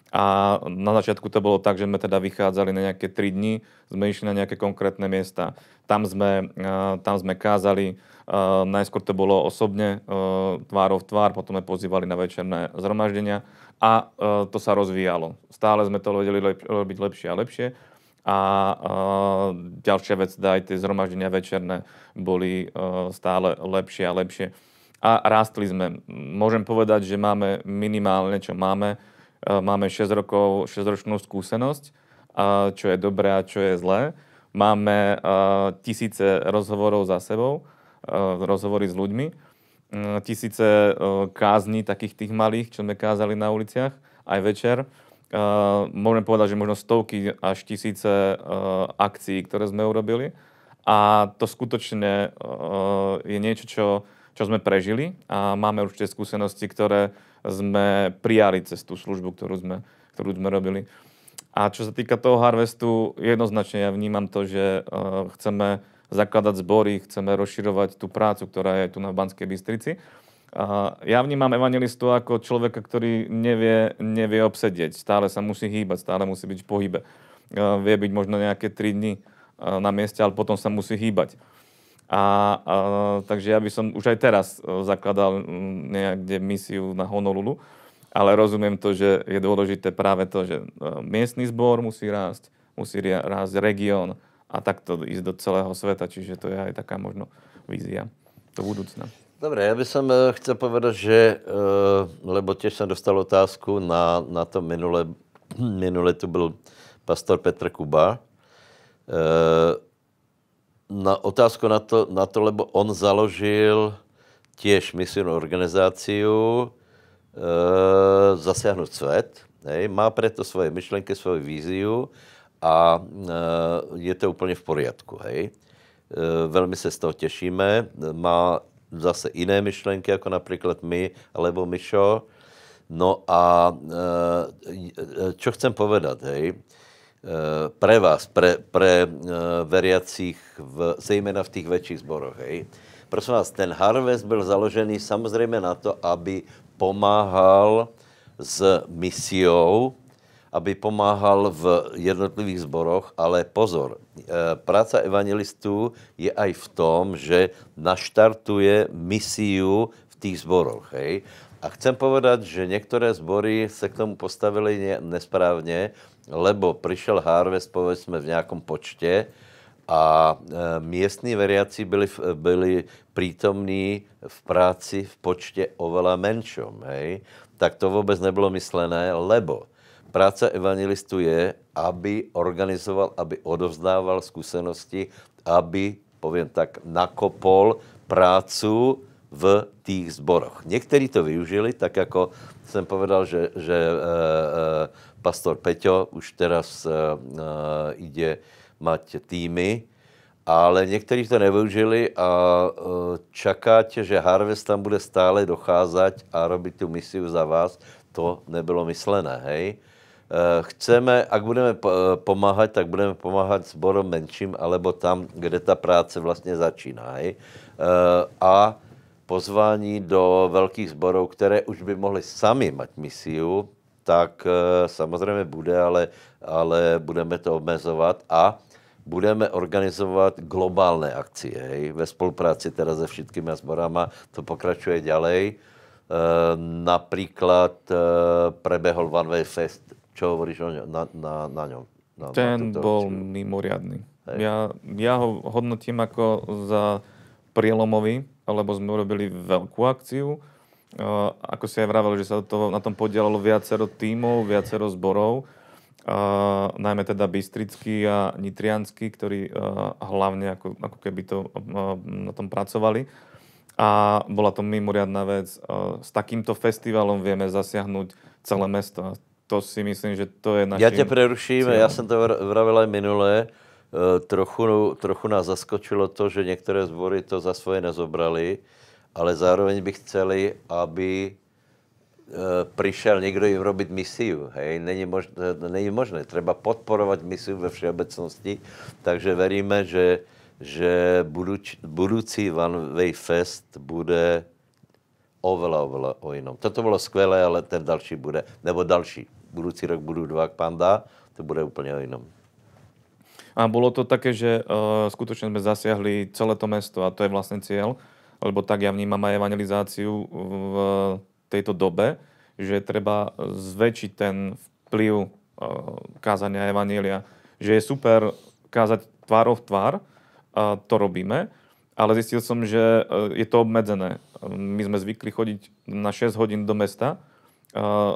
A na začiatku to bolo tak, že sme teda vychádzali na nejaké 3 dni, sme išli na nejaké konkrétne miesta. Tam sme, tam sme kázali, najskôr to bolo osobne, uh, tvárov tvár, potom sme pozývali na večerné zhromaždenia a uh, to sa rozvíjalo. Stále sme to vedeli robiť lepšie a lepšie. A ďalšia vec, aj tie zhromaždenia večerné boli uh, stále lepšie a lepšie. A rástli sme. Môžem povedať, že máme minimálne, čo máme. Uh, máme 6 rokov, 6-ročnú skúsenosť, uh, čo je dobré a čo je zlé. Máme uh, tisíce rozhovorov za sebou, rozhovory s ľuďmi tisíce kázni, takých tých malých, čo sme kázali na uliciach, aj večer. Môžem povedať, že možno stovky až tisíce akcií, ktoré sme urobili. A to skutočne je niečo, čo, čo sme prežili a máme určite skúsenosti, ktoré sme prijali cez tú službu, ktorú sme, ktorú sme robili. A čo sa týka toho harvestu, jednoznačne ja vnímam to, že chceme zakladať zbory, chceme rozširovať tú prácu, ktorá je tu na Banskej Bystrici. A ja vnímam evangelistu ako človeka, ktorý nevie, nevie obsedieť. Stále sa musí hýbať, stále musí byť v pohybe. A vie byť možno nejaké 3 dny na mieste, ale potom sa musí hýbať. A, a, takže ja by som už aj teraz e, zakladal nejakde misiu na Honolulu, ale rozumiem to, že je dôležité práve to, že e, miestny zbor musí rásť, musí rásť región, a takto ísť do celého sveta. Čiže to je aj taká možno vízia do budúcna. Dobre, ja by som eh, chcel povedať, že, lebo tiež som dostal otázku na, na to minule, minule tu byl pastor Petr Kuba. Na otázku na to, na to, lebo on založil tiež misijnú organizáciu e, Zasiahnuť svet. Hej. Má preto svoje myšlenky, svoju víziu a e, je to úplně v poriadku. Hej. E, velmi se z toho těšíme. Má zase iné myšlenky, jako například my, alebo Mišo. No a e, čo chcem povedať, hej, pre vás, pre, pre veriacích, v, zejména v těch väčších zboroch, hej. Prosím vás, ten Harvest byl založený samozřejmě na to, aby pomáhal s misiou, aby pomáhal v jednotlivých zboroch, ale pozor, e, práca evangelistů je aj v tom, že naštartuje misiu v tých zboroch. Hej? A chcem povedať, že některé zbory se k tomu postavili nesprávně, lebo přišel Harvest, povedzme, v nějakom počte a e, místní veriaci byli, byli prítomní v práci v počte oveľa menšom. Hej? Tak to vůbec nebylo myslené, lebo práce evangelistu je, aby organizoval, aby odovzdával zkušenosti, aby, poviem tak, nakopol prácu v tých zboroch. Někteří to využili, tak jako jsem povedal, že, že e, e, pastor Peťo už teraz e, e, ide mať týmy, ale někteří to nevyužili a e, čakáte, že Harvest tam bude stále docházet a robit tu misiu za vás. To nebylo myslené, hej. Eh, chceme, ak budeme eh, pomáhat, tak budeme pomáhat sborom menším, alebo tam, kde ta práce vlastně začíná. Hej? Eh, a pozvání do velkých zborů, které už by mohly sami mať misiu, tak samozřejmě bude, ale, ale budeme to obmezovat a budeme organizovat globálne akcie. Hej? Ve spolupráci teda se všetkými zborama to pokračuje ďalej. Například prebehol One Way Fest čo hovoríš o ňo, na, na, na ňom? Na, Ten na bol mimoriadný. Ja, ja ho hodnotím ako za prielomový, lebo sme urobili veľkú akciu. Uh, ako si aj vravel, že sa to, na tom podielalo viacero tímov, viacero zborov, uh, najmä teda Bystrický a Nitrianský, ktorí uh, hlavne ako, ako keby to uh, na tom pracovali. A bola to mimoriadná vec. Uh, s takýmto festivalom vieme zasiahnuť celé mesto to si myslím, že to je naším Já tě preruším, cílem. já jsem to vravil aj minulé. E, trochu, trochu nás zaskočilo to, že některé zbory to za svoje nezobrali, ale zároveň bych chceli, aby e, přišel někdo jim robit misiu. Hej? Není, možné, není možné. Treba podporovat misiu ve všeobecnosti, takže veríme, že, že budoucí, budoucí One Way Fest bude oveľa, oveľa o inom. Toto bylo skvělé, ale ten další bude, nebo další budúci rok budú dva, dá, to bude úplne o inom. A bolo to také, že uh, skutočne sme zasiahli celé to mesto a to je vlastne cieľ, lebo tak ja vnímam aj evangelizáciu v tejto dobe, že treba zväčšiť ten vplyv uh, kázania evanília, že je super kázať tvárov v tvár, uh, to robíme, ale zistil som, že uh, je to obmedzené. My sme zvykli chodiť na 6 hodín do mesta,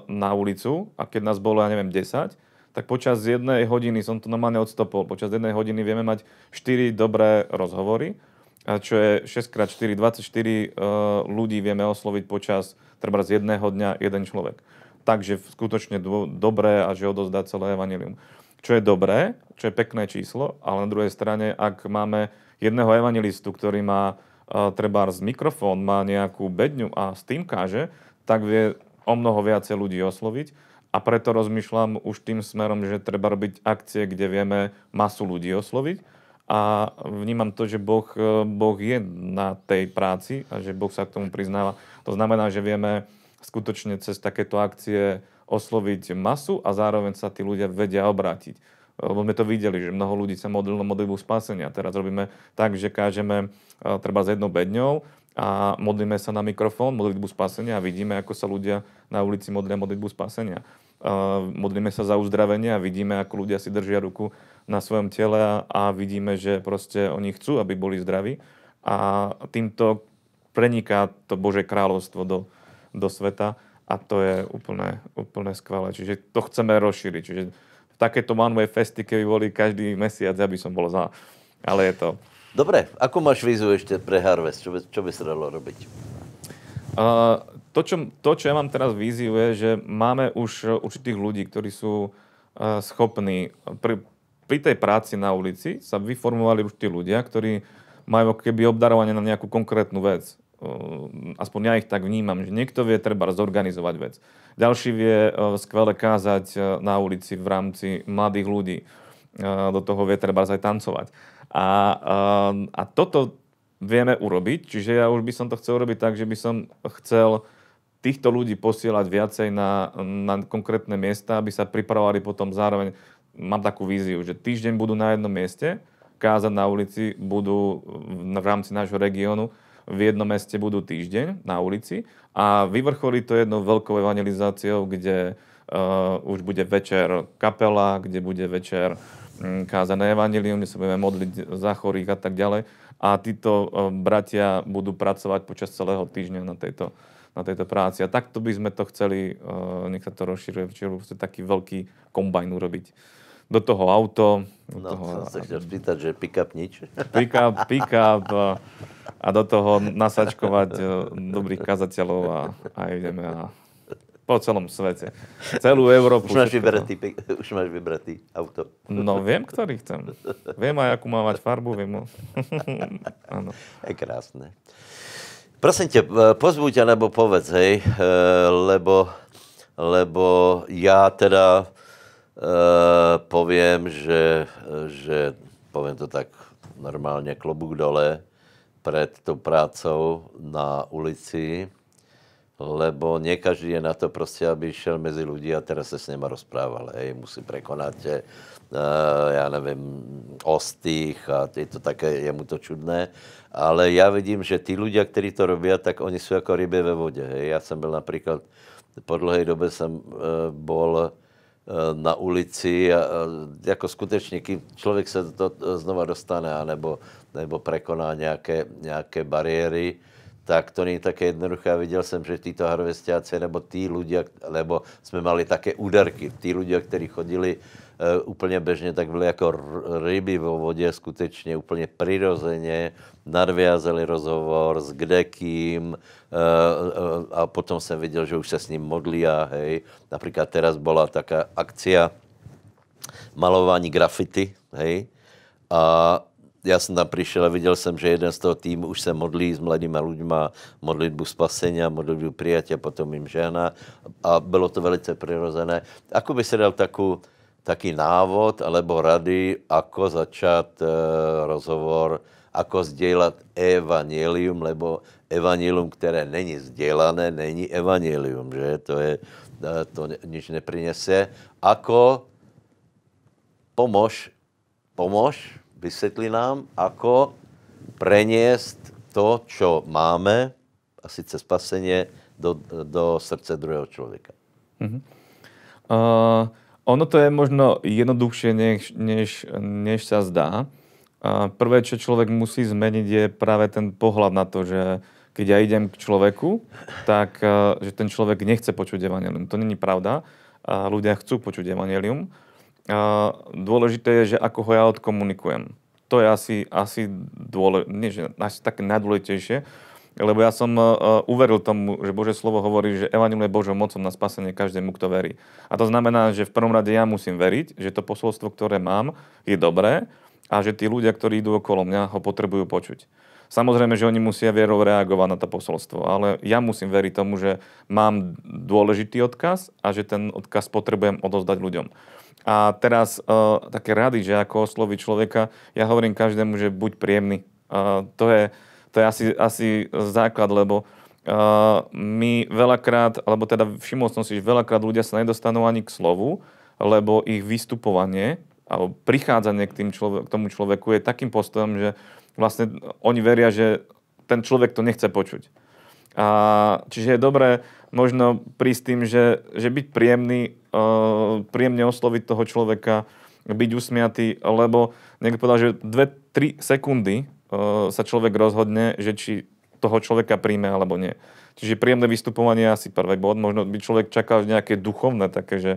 na ulicu a keď nás bolo, ja neviem, 10, tak počas jednej hodiny som to normálne odstopol. Počas jednej hodiny vieme mať 4 dobré rozhovory, čo je 6x4, 24 ľudí vieme osloviť počas treba z jedného dňa jeden človek. Takže skutočne do, dobré a že odozdá celé evanilium. Čo je dobré, čo je pekné číslo, ale na druhej strane, ak máme jedného evangelistu, ktorý má uh, treba z mikrofón, má nejakú bedňu a s tým káže, tak vie o mnoho viacej ľudí osloviť a preto rozmýšľam už tým smerom, že treba robiť akcie, kde vieme masu ľudí osloviť a vnímam to, že boh, boh je na tej práci a že Boh sa k tomu priznáva. To znamená, že vieme skutočne cez takéto akcie osloviť masu a zároveň sa tí ľudia vedia obrátiť. Lebo sme to videli, že mnoho ľudí sa modlilo modlitbu spásenia. Teraz robíme tak, že kážeme eh, treba s jednou bedňou a modlíme sa na mikrofón, modlitbu spasenia a vidíme, ako sa ľudia na ulici modlia modlitbu spasenia. Modlíme sa za uzdravenie a vidíme, ako ľudia si držia ruku na svojom tele a vidíme, že proste oni chcú, aby boli zdraví a týmto preniká to Bože kráľovstvo do, do sveta a to je úplne, úplne skvelé. Čiže to chceme rozšíriť. Čiže takéto One Way Festy, keby boli každý mesiac, ja by som bol za. Ale je to, Dobre, ako máš vízu ešte pre Harvest? Čo by, čo by sa dalo robiť? Uh, to, čo, to, čo ja mám teraz víziu, je, že máme už určitých ľudí, ktorí sú uh, schopní pri, pri tej práci na ulici sa vyformovali už tí ľudia, ktorí majú keby obdarovanie na nejakú konkrétnu vec. Uh, aspoň ja ich tak vnímam, že niekto vie treba zorganizovať vec. Ďalší vie skvele kázať na ulici v rámci mladých ľudí. Do toho vie treba aj tancovať. A, a toto vieme urobiť, čiže ja už by som to chcel urobiť tak, že by som chcel týchto ľudí posielať viacej na, na konkrétne miesta, aby sa pripravovali potom zároveň, mám takú víziu, že týždeň budú na jednom mieste, kázať na ulici budú v rámci nášho regiónu, v jednom meste budú týždeň na ulici a vyvrcholí to jednou veľkou evangelizáciou, kde uh, už bude večer kapela, kde bude večer kázané evanilium, kde sa budeme modliť za chorých a tak ďalej. A títo e, bratia budú pracovať počas celého týždňa na tejto, na tejto práci. A takto by sme to chceli, e, nech sa to rozširuje, čiže taký veľký kombajn urobiť. Do toho auto. Do no, toho, som sa chcel spýtať, že pick-up nič. Pick-up, pick-up a, a do toho nasačkovať e, dobrých kazateľov a, a ideme a po celom svete. Celú Európu. Už máš, vybratý, už máš vybratý auto. No viem, ktorý chcem. Viem aj, akú má mať farbu. Viem. Áno. Je krásne. Prosím ťa, pozbuď alebo povedz, hej, e, lebo, lebo ja teda uh, poviem, že, že poviem to tak normálne klobúk dole pred tou prácou na ulici, lebo nie každý je na to prostě, aby šel mezi ľudí a teraz se s nima rozprával. Hej, musí prekonat, uh, já nevím, ostých a je to také, je mu to čudné. Ale já vidím, že ty ľudia, kteří to robí, tak oni jsou jako ryby ve vodě. Hej. Já jsem byl například, po dlouhé době jsem uh, bol uh, na ulici a, a jako skutečně, kým člověk se to znova dostane, anebo, nebo prekoná nějaké, nějaké bariéry, tak to není také jednoduché. Viděl jsem, že títo harvestiáci, nebo tí ľudia, nebo jsme mali také úderky, tí ľudia, kteří chodili uh, úplně bežně, tak byli jako ryby vo vodě, skutečně úplně přirozeně, nadviazali rozhovor s kdekým uh, uh, a potom jsem viděl, že už se s ním modlí a hej, například teraz byla taká akcia malování grafity, hej, a já jsem tam přišel a viděl jsem, že jeden z toho týmu už se modlí s mladými lidmi, modlitbu spasenia, modlitbu prijatia, potom jim žena a bylo to velice přirozené. Ako by se dal takú, taký návod alebo rady, ako začat e, rozhovor, ako sdělat evangelium, lebo evangelium, které není sdělané, není evangelium, že? To je, e, to nič neprinese. Ako? Pomož, pomož vysvětli nám, ako preniesť to, čo máme, a sice spasenie, do, do srdce druhého člověka. Uh-huh. Uh, ono to je možno jednoduchšie, než, než, než sa zdá. Uh, prvé, čo človek musí zmeniť, je práve ten pohľad na to, že keď ja idem k človeku, tak uh, že ten človek nechce počuť evanelium. To není pravda. Uh, ľudia chcú počuť evanelium dôležité je, že ako ho ja odkomunikujem. To je asi, asi, dôle, nie, že asi také najdôležitejšie, lebo ja som uh, uveril tomu, že Bože slovo hovorí, že Evangelium je Božou mocom na spasenie každému, kto verí. A to znamená, že v prvom rade ja musím veriť, že to posolstvo, ktoré mám, je dobré a že tí ľudia, ktorí idú okolo mňa, ho potrebujú počuť. Samozrejme, že oni musia vierou reagovať na to posolstvo, ale ja musím veriť tomu, že mám dôležitý odkaz a že ten odkaz potrebujem odozdať ľuďom. A teraz uh, také rady, že ako osloviť človeka, ja hovorím každému, že buď príjemný. Uh, to je, to je asi, asi základ, lebo uh, my veľakrát, alebo teda všimol som si, že veľakrát ľudia sa nedostanú ani k slovu, lebo ich vystupovanie alebo prichádzanie k, tým človek, k tomu človeku je takým postojom, že vlastne oni veria, že ten človek to nechce počuť. A, čiže je dobré možno prísť tým, že, že byť príjemný, príjemne osloviť toho človeka, byť usmiatý, lebo niekto povedal, že 2-3 sekundy uh, sa človek rozhodne, že či toho človeka príjme alebo nie. Čiže príjemné vystupovanie asi prvý bod. Možno by človek čakal nejaké duchovné, také, že,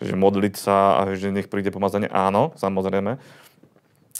že modliť sa a že nech príde pomazanie. Áno, samozrejme.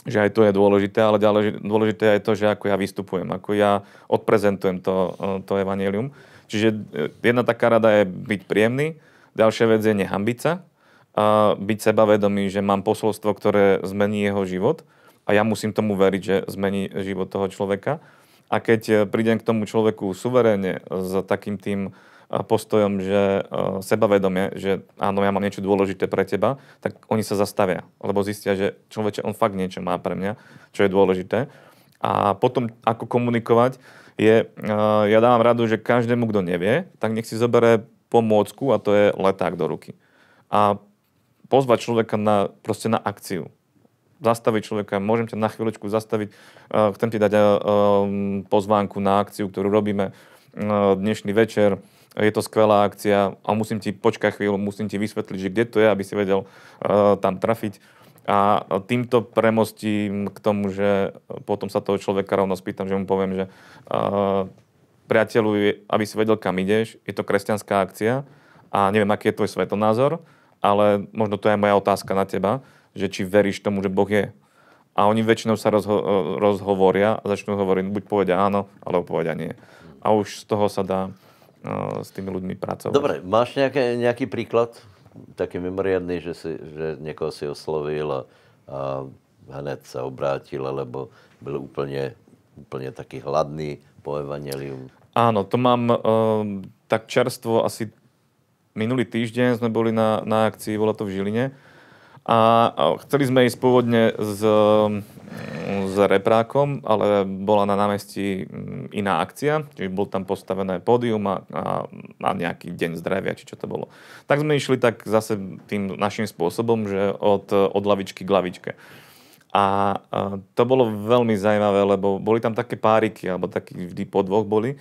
že aj to je dôležité, ale ďalej dôležité je to, že ako ja vystupujem, ako ja odprezentujem to, to evanelium. Čiže jedna taká rada je byť príjemný, ďalšia vec je nehambiť sa, a byť sebavedomý, že mám posolstvo, ktoré zmení jeho život a ja musím tomu veriť, že zmení život toho človeka. A keď e, prídem k tomu človeku suverénne s takým tým postojom, že sebavedomie, že áno, ja mám niečo dôležité pre teba, tak oni sa zastavia, lebo zistia, že človeče, on fakt niečo má pre mňa, čo je dôležité. A potom, ako komunikovať, je, ja dávam radu, že každému, kto nevie, tak nech si zoberie pomôcku a to je leták do ruky. A pozvať človeka na, proste na akciu. Zastaviť človeka, môžem ťa na chvíľočku zastaviť, chcem ti dať pozvánku na akciu, ktorú robíme dnešný večer, je to skvelá akcia a musím ti, počkať chvíľu, musím ti vysvetliť, že kde to je, aby si vedel tam trafiť. A týmto premostím k tomu, že potom sa toho človeka rovno spýtam, že mu poviem, že priateľu, aby si vedel, kam ideš, je to kresťanská akcia a neviem, aký je tvoj svetonázor, ale možno to je moja otázka na teba, že či veríš tomu, že Boh je. A oni väčšinou sa rozho- rozhovoria a začnú hovoriť, buď povedia áno, alebo povedia nie. A už z toho sa dá s tými ľuďmi pracovať. Dobre, máš nejaké, nejaký príklad, taký mimoriadný, že, si, že niekoho si oslovil a, a hned sa obrátil, alebo byl úplne, úplne taký hladný po evanelium? Áno, to mám uh, tak čerstvo asi minulý týždeň sme boli na, na akcii, bolo to v Žiline. A, a chceli sme ísť pôvodne s, s reprákom, ale bola na námestí mm, iná akcia, čiže bol tam postavené pódium a, a, a nejaký deň zdravia, či čo to bolo. Tak sme išli tak zase tým našim spôsobom, že od, od lavičky k lavičke. A, a to bolo veľmi zaujímavé, lebo boli tam také páriky, alebo takí vždy po dvoch boli.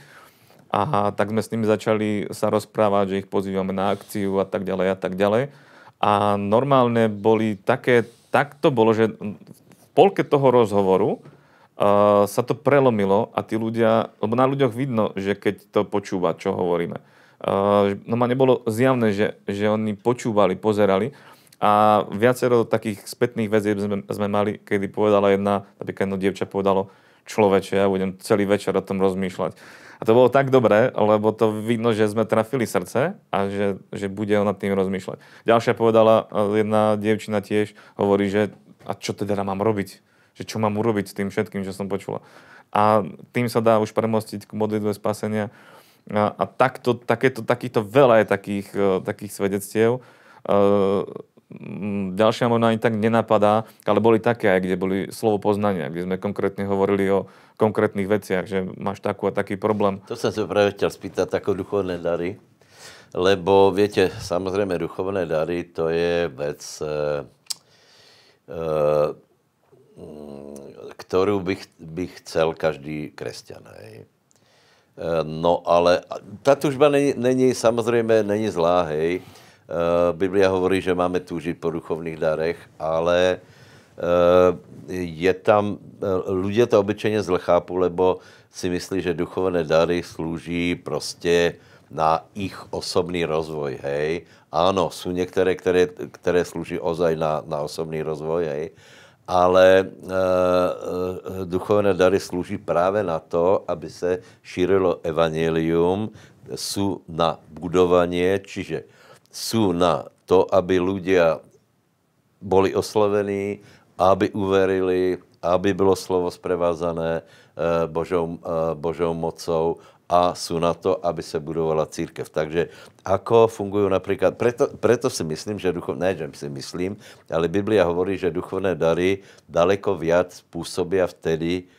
A tak sme s nimi začali sa rozprávať, že ich pozývame na akciu a tak ďalej a tak ďalej. A normálne boli také, tak to bolo, že v polke toho rozhovoru uh, sa to prelomilo a tí ľudia, lebo na ľuďoch vidno, že keď to počúva, čo hovoríme. Uh, no ma nebolo zjavné, že, že oni počúvali, pozerali a viacero takých spätných vecí sme, sme mali, kedy povedala jedna, napríklad jedno dievča povedalo, človeče, ja budem celý večer o tom rozmýšľať. A to bolo tak dobré, lebo to vidno, že sme trafili srdce a že, že bude ona tým rozmýšľať. Ďalšia povedala, jedna dievčina tiež hovorí, že a čo teda mám robiť? Že čo mám urobiť s tým všetkým, čo som počula. A tým sa dá už premostiť k modlitbe spasenia. A, a takto, takéto, takýchto veľa je takých, takých svedectiev. Mm, ďalšia možno ani tak nenapadá, ale boli také aj, kde boli slovo poznania, kde sme konkrétne hovorili o konkrétnych veciach, že máš takú a taký problém. To som sa práve chcel spýtať, ako duchovné dary, lebo viete, samozrejme duchovné dary to je vec, e, e, ktorú by, by chcel každý kresťan. Hej. No ale tá tužba není, není samozrejme není zlá, hej. Eh, Biblia hovorí, že máme túžiť po duchovných darech, ale eh, je tam, eh, ľudia to obyčejne zle chápu, lebo si myslí, že duchovné dary slúží prostě na ich osobný rozvoj, hej. Áno, sú niektoré, ktoré, ktoré slúží ozaj na, na osobný rozvoj, hej. Ale e, e, duchovné dary slúží práve na to, aby se šírilo evangelium, sú na budovanie, čiže sú na to, aby ľudia boli oslovení, aby uverili, aby bylo slovo sprevázané eh, Božou, eh, Božou mocou a sú na to, aby se budovala církev. Takže ako fungujú napríklad, preto, preto si myslím, že duchovné, ne, že si myslím, ale Biblia hovorí, že duchovné dary daleko viac pôsobia vtedy,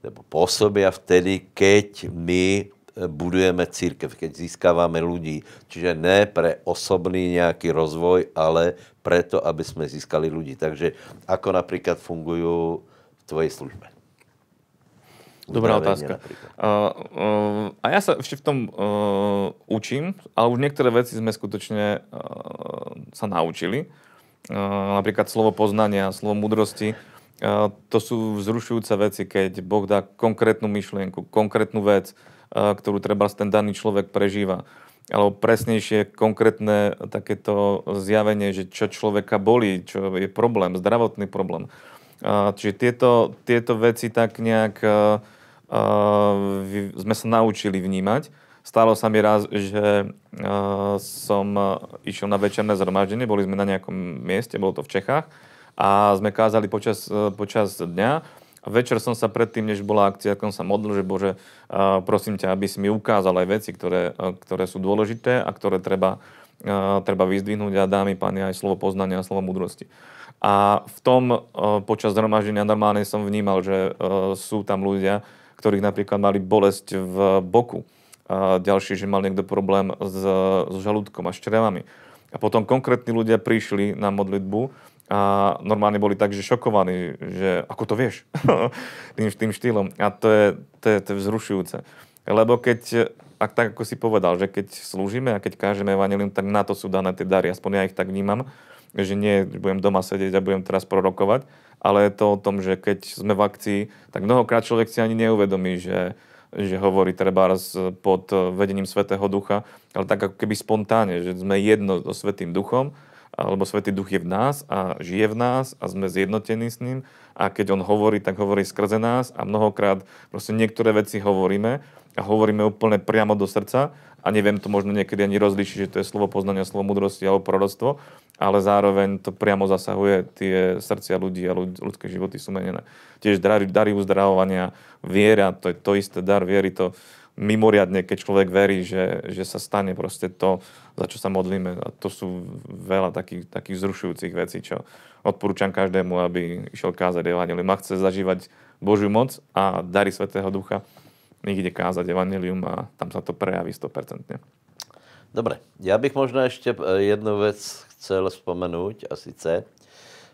nebo pôsobia vtedy, keď my budujeme církev, keď získáváme ľudí. Čiže ne pre osobný nejaký rozvoj, ale preto, aby sme získali ľudí. Takže ako napríklad fungujú v tvojej službe? Dobrá otázka. Uh, uh, a ja sa ešte v tom uh, učím, ale už niektoré veci sme skutočne uh, sa naučili. Uh, napríklad slovo poznania, slovo múdrosti. Uh, to sú vzrušujúce veci, keď Boh dá konkrétnu myšlienku, konkrétnu vec, ktorú treba ten daný človek prežíva. Alebo presnejšie konkrétne takéto zjavenie, že čo človeka bolí, čo je problém, zdravotný problém. čiže tieto, tieto veci tak nejak sme sa naučili vnímať. Stalo sa mi raz, že uh, som išiel na večerné zhromaždenie, boli sme na nejakom mieste, bolo to v Čechách, a sme kázali počas, počas dňa večer som sa predtým, než bola akcia, som sa modlil, že Bože, prosím ťa, aby si mi ukázal aj veci, ktoré, ktoré sú dôležité a ktoré treba, treba vyzdvihnúť a dámy páni aj slovo poznania a slovo múdrosti. A v tom počas zhromaždenia normálne som vnímal, že sú tam ľudia, ktorých napríklad mali bolesť v boku. A ďalší, že mal niekto problém s, s žalúdkom a s črevami. A potom konkrétni ľudia prišli na modlitbu a normálne boli tak, že šokovaní, že ako to vieš, tým, tým štýlom. A to je, to, je, to je vzrušujúce. Lebo keď, ak tak ako si povedal, že keď slúžime a keď kážeme evanelium, tak na to sú dané tie dary. Aspoň ja ich tak vnímam, že nie budem doma sedieť a budem teraz prorokovať, ale je to o tom, že keď sme v akcii, tak mnohokrát človek si ani neuvedomí, že, že hovorí treba pod vedením Svetého Ducha, ale tak ako keby spontánne, že sme jedno so Svetým Duchom alebo Svetý Duch je v nás a žije v nás a sme zjednotení s ním a keď on hovorí, tak hovorí skrze nás a mnohokrát proste niektoré veci hovoríme a hovoríme úplne priamo do srdca a neviem to možno niekedy ani rozlišiť, že to je slovo poznania, slovo mudrosti alebo proroctvo, ale zároveň to priamo zasahuje tie srdcia ľudí a ľudské životy sú menené. Tiež dary, dary uzdravovania, viera, to je to isté dar viery, to mimoriadne, keď človek verí, že, že sa stane proste to, za čo sa modlíme. A to sú veľa takých, takých zrušujúcich vecí, čo odporúčam každému, aby išiel kázať Evangelium. Ak chce zažívať Božiu moc a dary Svetého Ducha, ide kázať Evangelium a tam sa to prejaví 100%. Dobre, ja bych možno ešte jednu vec chcel spomenúť a sice,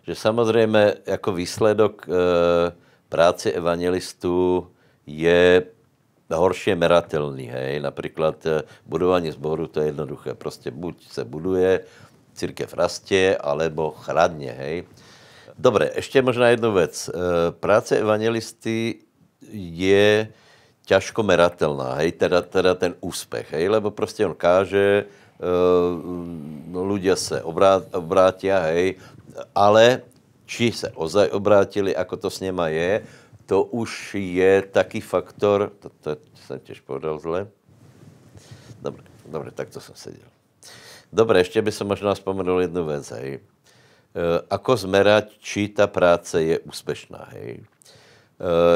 že samozrejme ako výsledok e, práce evangelistu je horšie meratelný. Hej. Například eh, budování zboru, to je jednoduché. Prostě buď se buduje, církev rastie, alebo chradne. Hej. Dobre, ešte možná jednu vec. Eh, práce evangelisty je ťažko meratelná, hej, teda, teda ten úspech, hej, lebo prostě on káže, uh, ľudia se obrát, obrátia, hej, ale či se ozaj obrátili, ako to s něma je, to už je taký faktor, to, to som tiež povedal zle. Dobre, dobre, takto som sedel. Dobre, ešte by som možno spomenul jednu vec, hej. E, ako zmerať, či ta práce je úspešná, hej. E,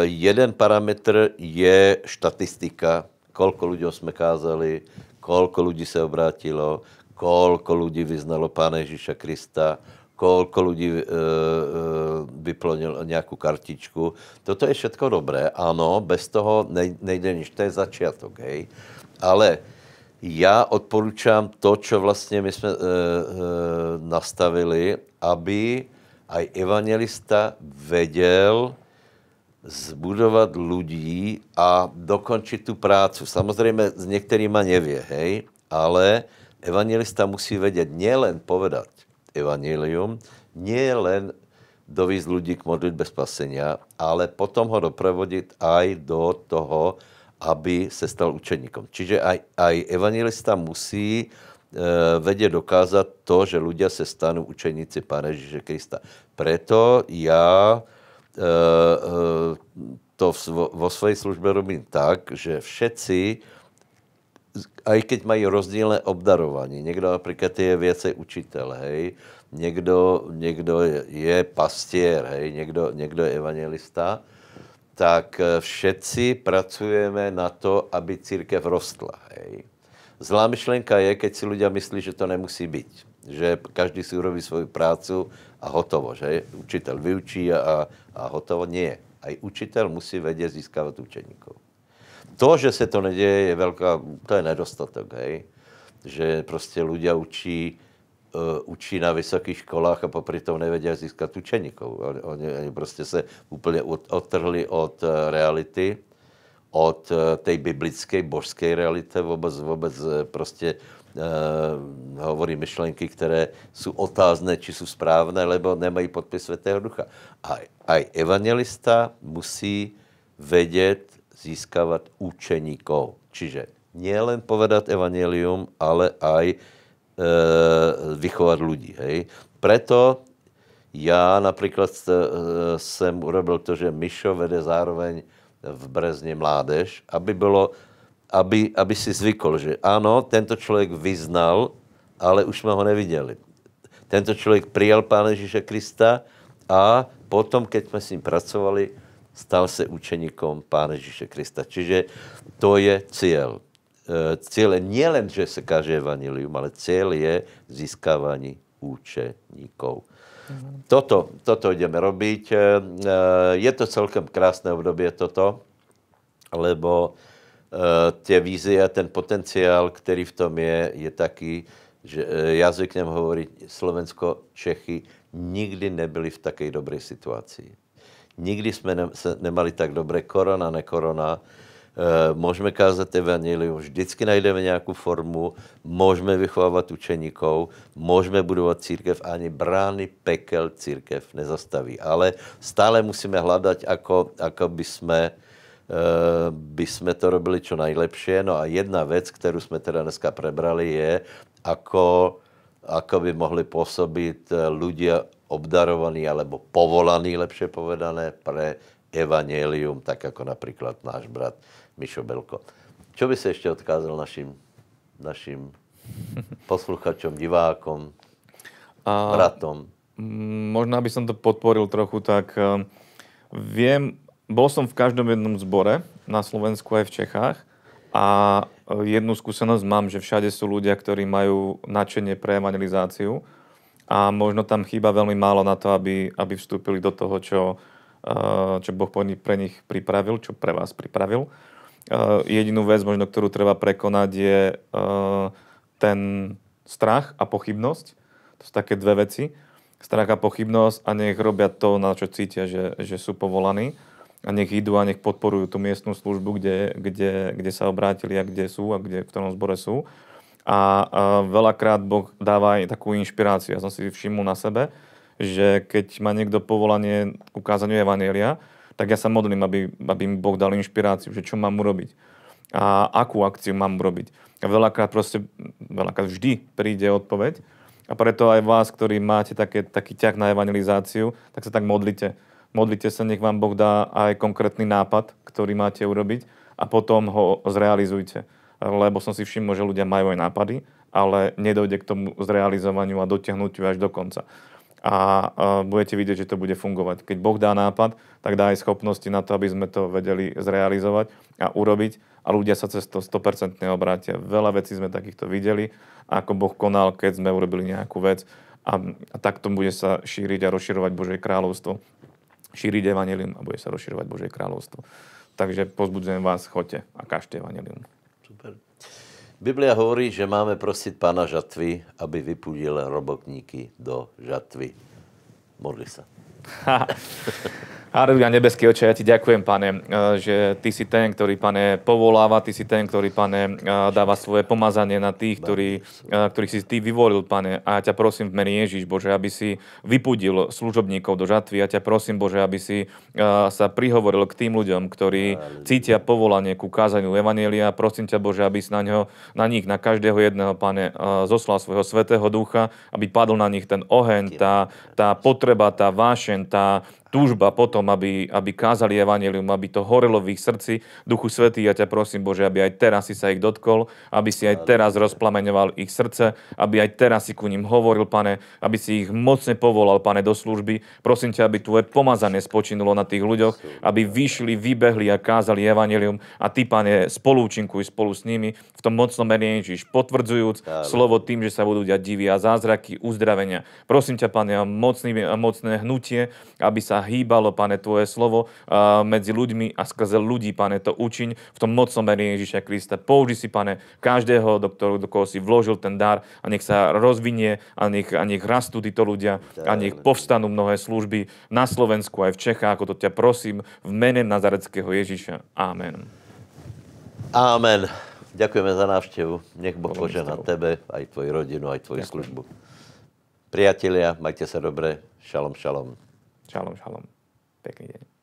jeden parametr je štatistika, koľko ľuďom sme kázali, koľko ľudí se obrátilo, koľko ľudí vyznalo Pána Ježíša Krista, koľko ľudí e, e, vyplnil nejakú kartičku. Toto je všetko dobré, áno, bez toho nejde nič, to je začiatok, hej. Ale ja odporúčam to, čo vlastne my sme e, e, nastavili, aby aj evangelista vedel zbudovať ľudí a dokončiť tú prácu. Samozrejme, s niektorýma nevie, hej, ale evangelista musí vedieť nielen povedať, evanílium, nie len dovísť ľudí k modlitbe spasenia, ale potom ho doprevodiť aj do toho, aby se stal učeníkom. Čiže aj, aj evangelista musí e, vedieť dokázať to, že ľudia se stanú učeníci Pána Ježíše Krista. Preto ja e, e, to vo svojej službe robím tak, že všetci aj keď mají rozdílné obdarování. Někdo například je věcej učitel, hej, někdo, někdo je, pastier, hej, někdo, někdo je evangelista, tak eh, všetci pracujeme na to, aby církev rostla. Hej. Zlá myšlenka je, keď si ľudia myslí, že to nemusí byť. Že každý si urobí svoju prácu a hotovo. Že? Učitel vyučí a, a hotovo. Nie. Aj učitel musí vedieť získavať učeníkov. To, že se to neděje, je velká, to je nedostatek, hej. Že prostě ľudia učí, uh, učí na vysokých školách a popri tom nevedia získat učeníkov. Oni, oni, oni prostě se úplně odtrhli od uh, reality, od uh, tej biblické, božské reality, vůbec, vůbec prostě uh, hovorí myšlenky, které jsou otázné, či jsou správné, lebo nemají podpis Svetého Ducha. A aj evangelista musí vedieť získavať učeníkov. Čiže nielen povedať evanelium, ale aj e, vychovať ľudí. Hej. Preto Já například jsem urobil to, že Mišo vede zároveň v Brezně mládež, aby bylo, aby, aby si zvykl, že ano, tento člověk vyznal, ale už jsme ho neviděli. Tento člověk přijal Pána Ježíše Krista a potom, keď jsme s ním pracovali, stal se učeníkom Pána Ježíše Krista. Čiže to je cíl. E, cíl je nielen, že se káže evanilium, ale cíl je získávání učeníkov. Toto, toto ideme robiť. E, e, je to celkem krásné obdobie toto, lebo tie vízie a ten potenciál, který v tom je, je taký, že já zvyknem hovoriť, Slovensko, Čechy nikdy nebyli v takej dobrej situácii. Nikdy jsme ne, nemali tak dobré korona, nekorona. E, můžeme kázat evangelium, vždycky najdeme nějakou formu, můžeme vychovávat učeníkov, můžeme budovat církev, ani brány pekel církev nezastaví. Ale stále musíme hledat, ako, ako by jsme, e, by jsme to robili čo najlepšie. No a jedna věc, kterou jsme teda dneska prebrali, je, ako, ako by mohli pôsobiť ľudia obdarovaní alebo povolaní, lepšie povedané, pre evangelium, tak jako například náš brat Mišo Belko. Čo by se ještě odkázal našim, našim posluchačom, divákom, A, bratom? Možná by som to podporil trochu, tak uh, viem, bol som v každom jednom zbore na Slovensku aj v Čechách a e, jednu skúsenosť mám, že všade sú ľudia, ktorí majú nadšenie pre evangelizáciu a možno tam chýba veľmi málo na to, aby, aby vstúpili do toho, čo, eh, čo Boh pre nich pripravil, čo pre vás pripravil. Eh, jedinú vec, možno, ktorú treba prekonať, je eh, ten strach a pochybnosť. To sú také dve veci. Strach a pochybnosť a nech robia to, na čo cítia, že, že sú povolaní a nech idú a nech podporujú tú miestnú službu, kde, kde, kde sa obrátili a kde sú a kde, v ktorom zbore sú a, a veľakrát Boh dáva aj takú inšpiráciu. Ja som si všimol na sebe, že keď má niekto povolanie k ukázaniu Evanielia, tak ja sa modlím, aby, aby mi Boh dal inšpiráciu, že čo mám urobiť a akú akciu mám urobiť. A veľakrát proste, veľakrát vždy príde odpoveď a preto aj vás, ktorí máte také, taký ťah na evangelizáciu, tak sa tak modlite. Modlite sa, nech vám Boh dá aj konkrétny nápad, ktorý máte urobiť a potom ho zrealizujte lebo som si všimol, že ľudia majú aj nápady, ale nedojde k tomu zrealizovaniu a dotiahnutiu až do konca. A budete vidieť, že to bude fungovať. Keď Boh dá nápad, tak dá aj schopnosti na to, aby sme to vedeli zrealizovať a urobiť a ľudia sa cez to 100% obrátia. Veľa vecí sme takýchto videli, ako Boh konal, keď sme urobili nejakú vec a, a takto bude sa šíriť a rozširovať Božie kráľovstvo. Šíriť evanelium a bude sa rozširovať Božie kráľovstvo. Takže pozbudzujem vás, choďte a kažte evanelium. Super. Biblia hovorí, že máme prosit pána žatvy, aby vypudil robotníky do žatvy. Modli sa. Aleluja, nebeský oče, ja ti ďakujem, pane, eh, že ty si ten, ktorý, pane, povoláva, ty si ten, ktorý, pane, eh, dáva svoje pomazanie na tých, ktorí, eh, ktorých si ty vyvolil, pane. A ja ťa prosím v mene Ježiš, Bože, aby si vypudil služobníkov do žatvy. Ja ťa prosím, Bože, aby si sa prihovoril k tým ľuďom, ktorí cítia povolanie ku kázaniu Evanielia. Prosím ťa, Bože, aby si na, ňo, na nich, na každého jedného, pane, zoslal svojho svetého ducha, aby padol na nich ten oheň, tá, tá potreba, tá vášen, tá, túžba potom, aby, aby kázali evanelium, aby to horelo v ich srdci. Duchu Svetý, ja ťa prosím, Bože, aby aj teraz si sa ich dotkol, aby si aj teraz rozplameňoval ich srdce, aby aj teraz si ku ním hovoril, pane, aby si ich mocne povolal, pane, do služby. Prosím ťa, aby tvoje pomazanie spočinulo na tých ľuďoch, aby vyšli, vybehli a kázali evanelium a ty, pane, spolúčinkuj spolu s nimi v tom mocnom mene Ježiš, potvrdzujúc slovo tým, že sa budú diať divy a zázraky, uzdravenia. Prosím ťa, pane, mocný, mocné hnutie, aby sa hýbalo, pane, tvoje slovo medzi ľuďmi a skrze ľudí, pane, to učiň v tom mocnom mene Ježiša Krista. Použi si, pane, každého, do, ktorého, do koho si vložil ten dar a nech sa rozvinie a nech, a nech rastú títo ľudia a nech povstanú mnohé služby na Slovensku aj v Čechách, ako to ťa prosím, v mene Nazareckého Ježiša. Amen. Amen. Ďakujeme za návštevu. Nech Boh požehná tebe, aj tvoju rodinu, aj tvoju Ďakujem. službu. Priatelia, majte sa dobre. Šalom, šalom. Šalom, šalom. Pekný deň.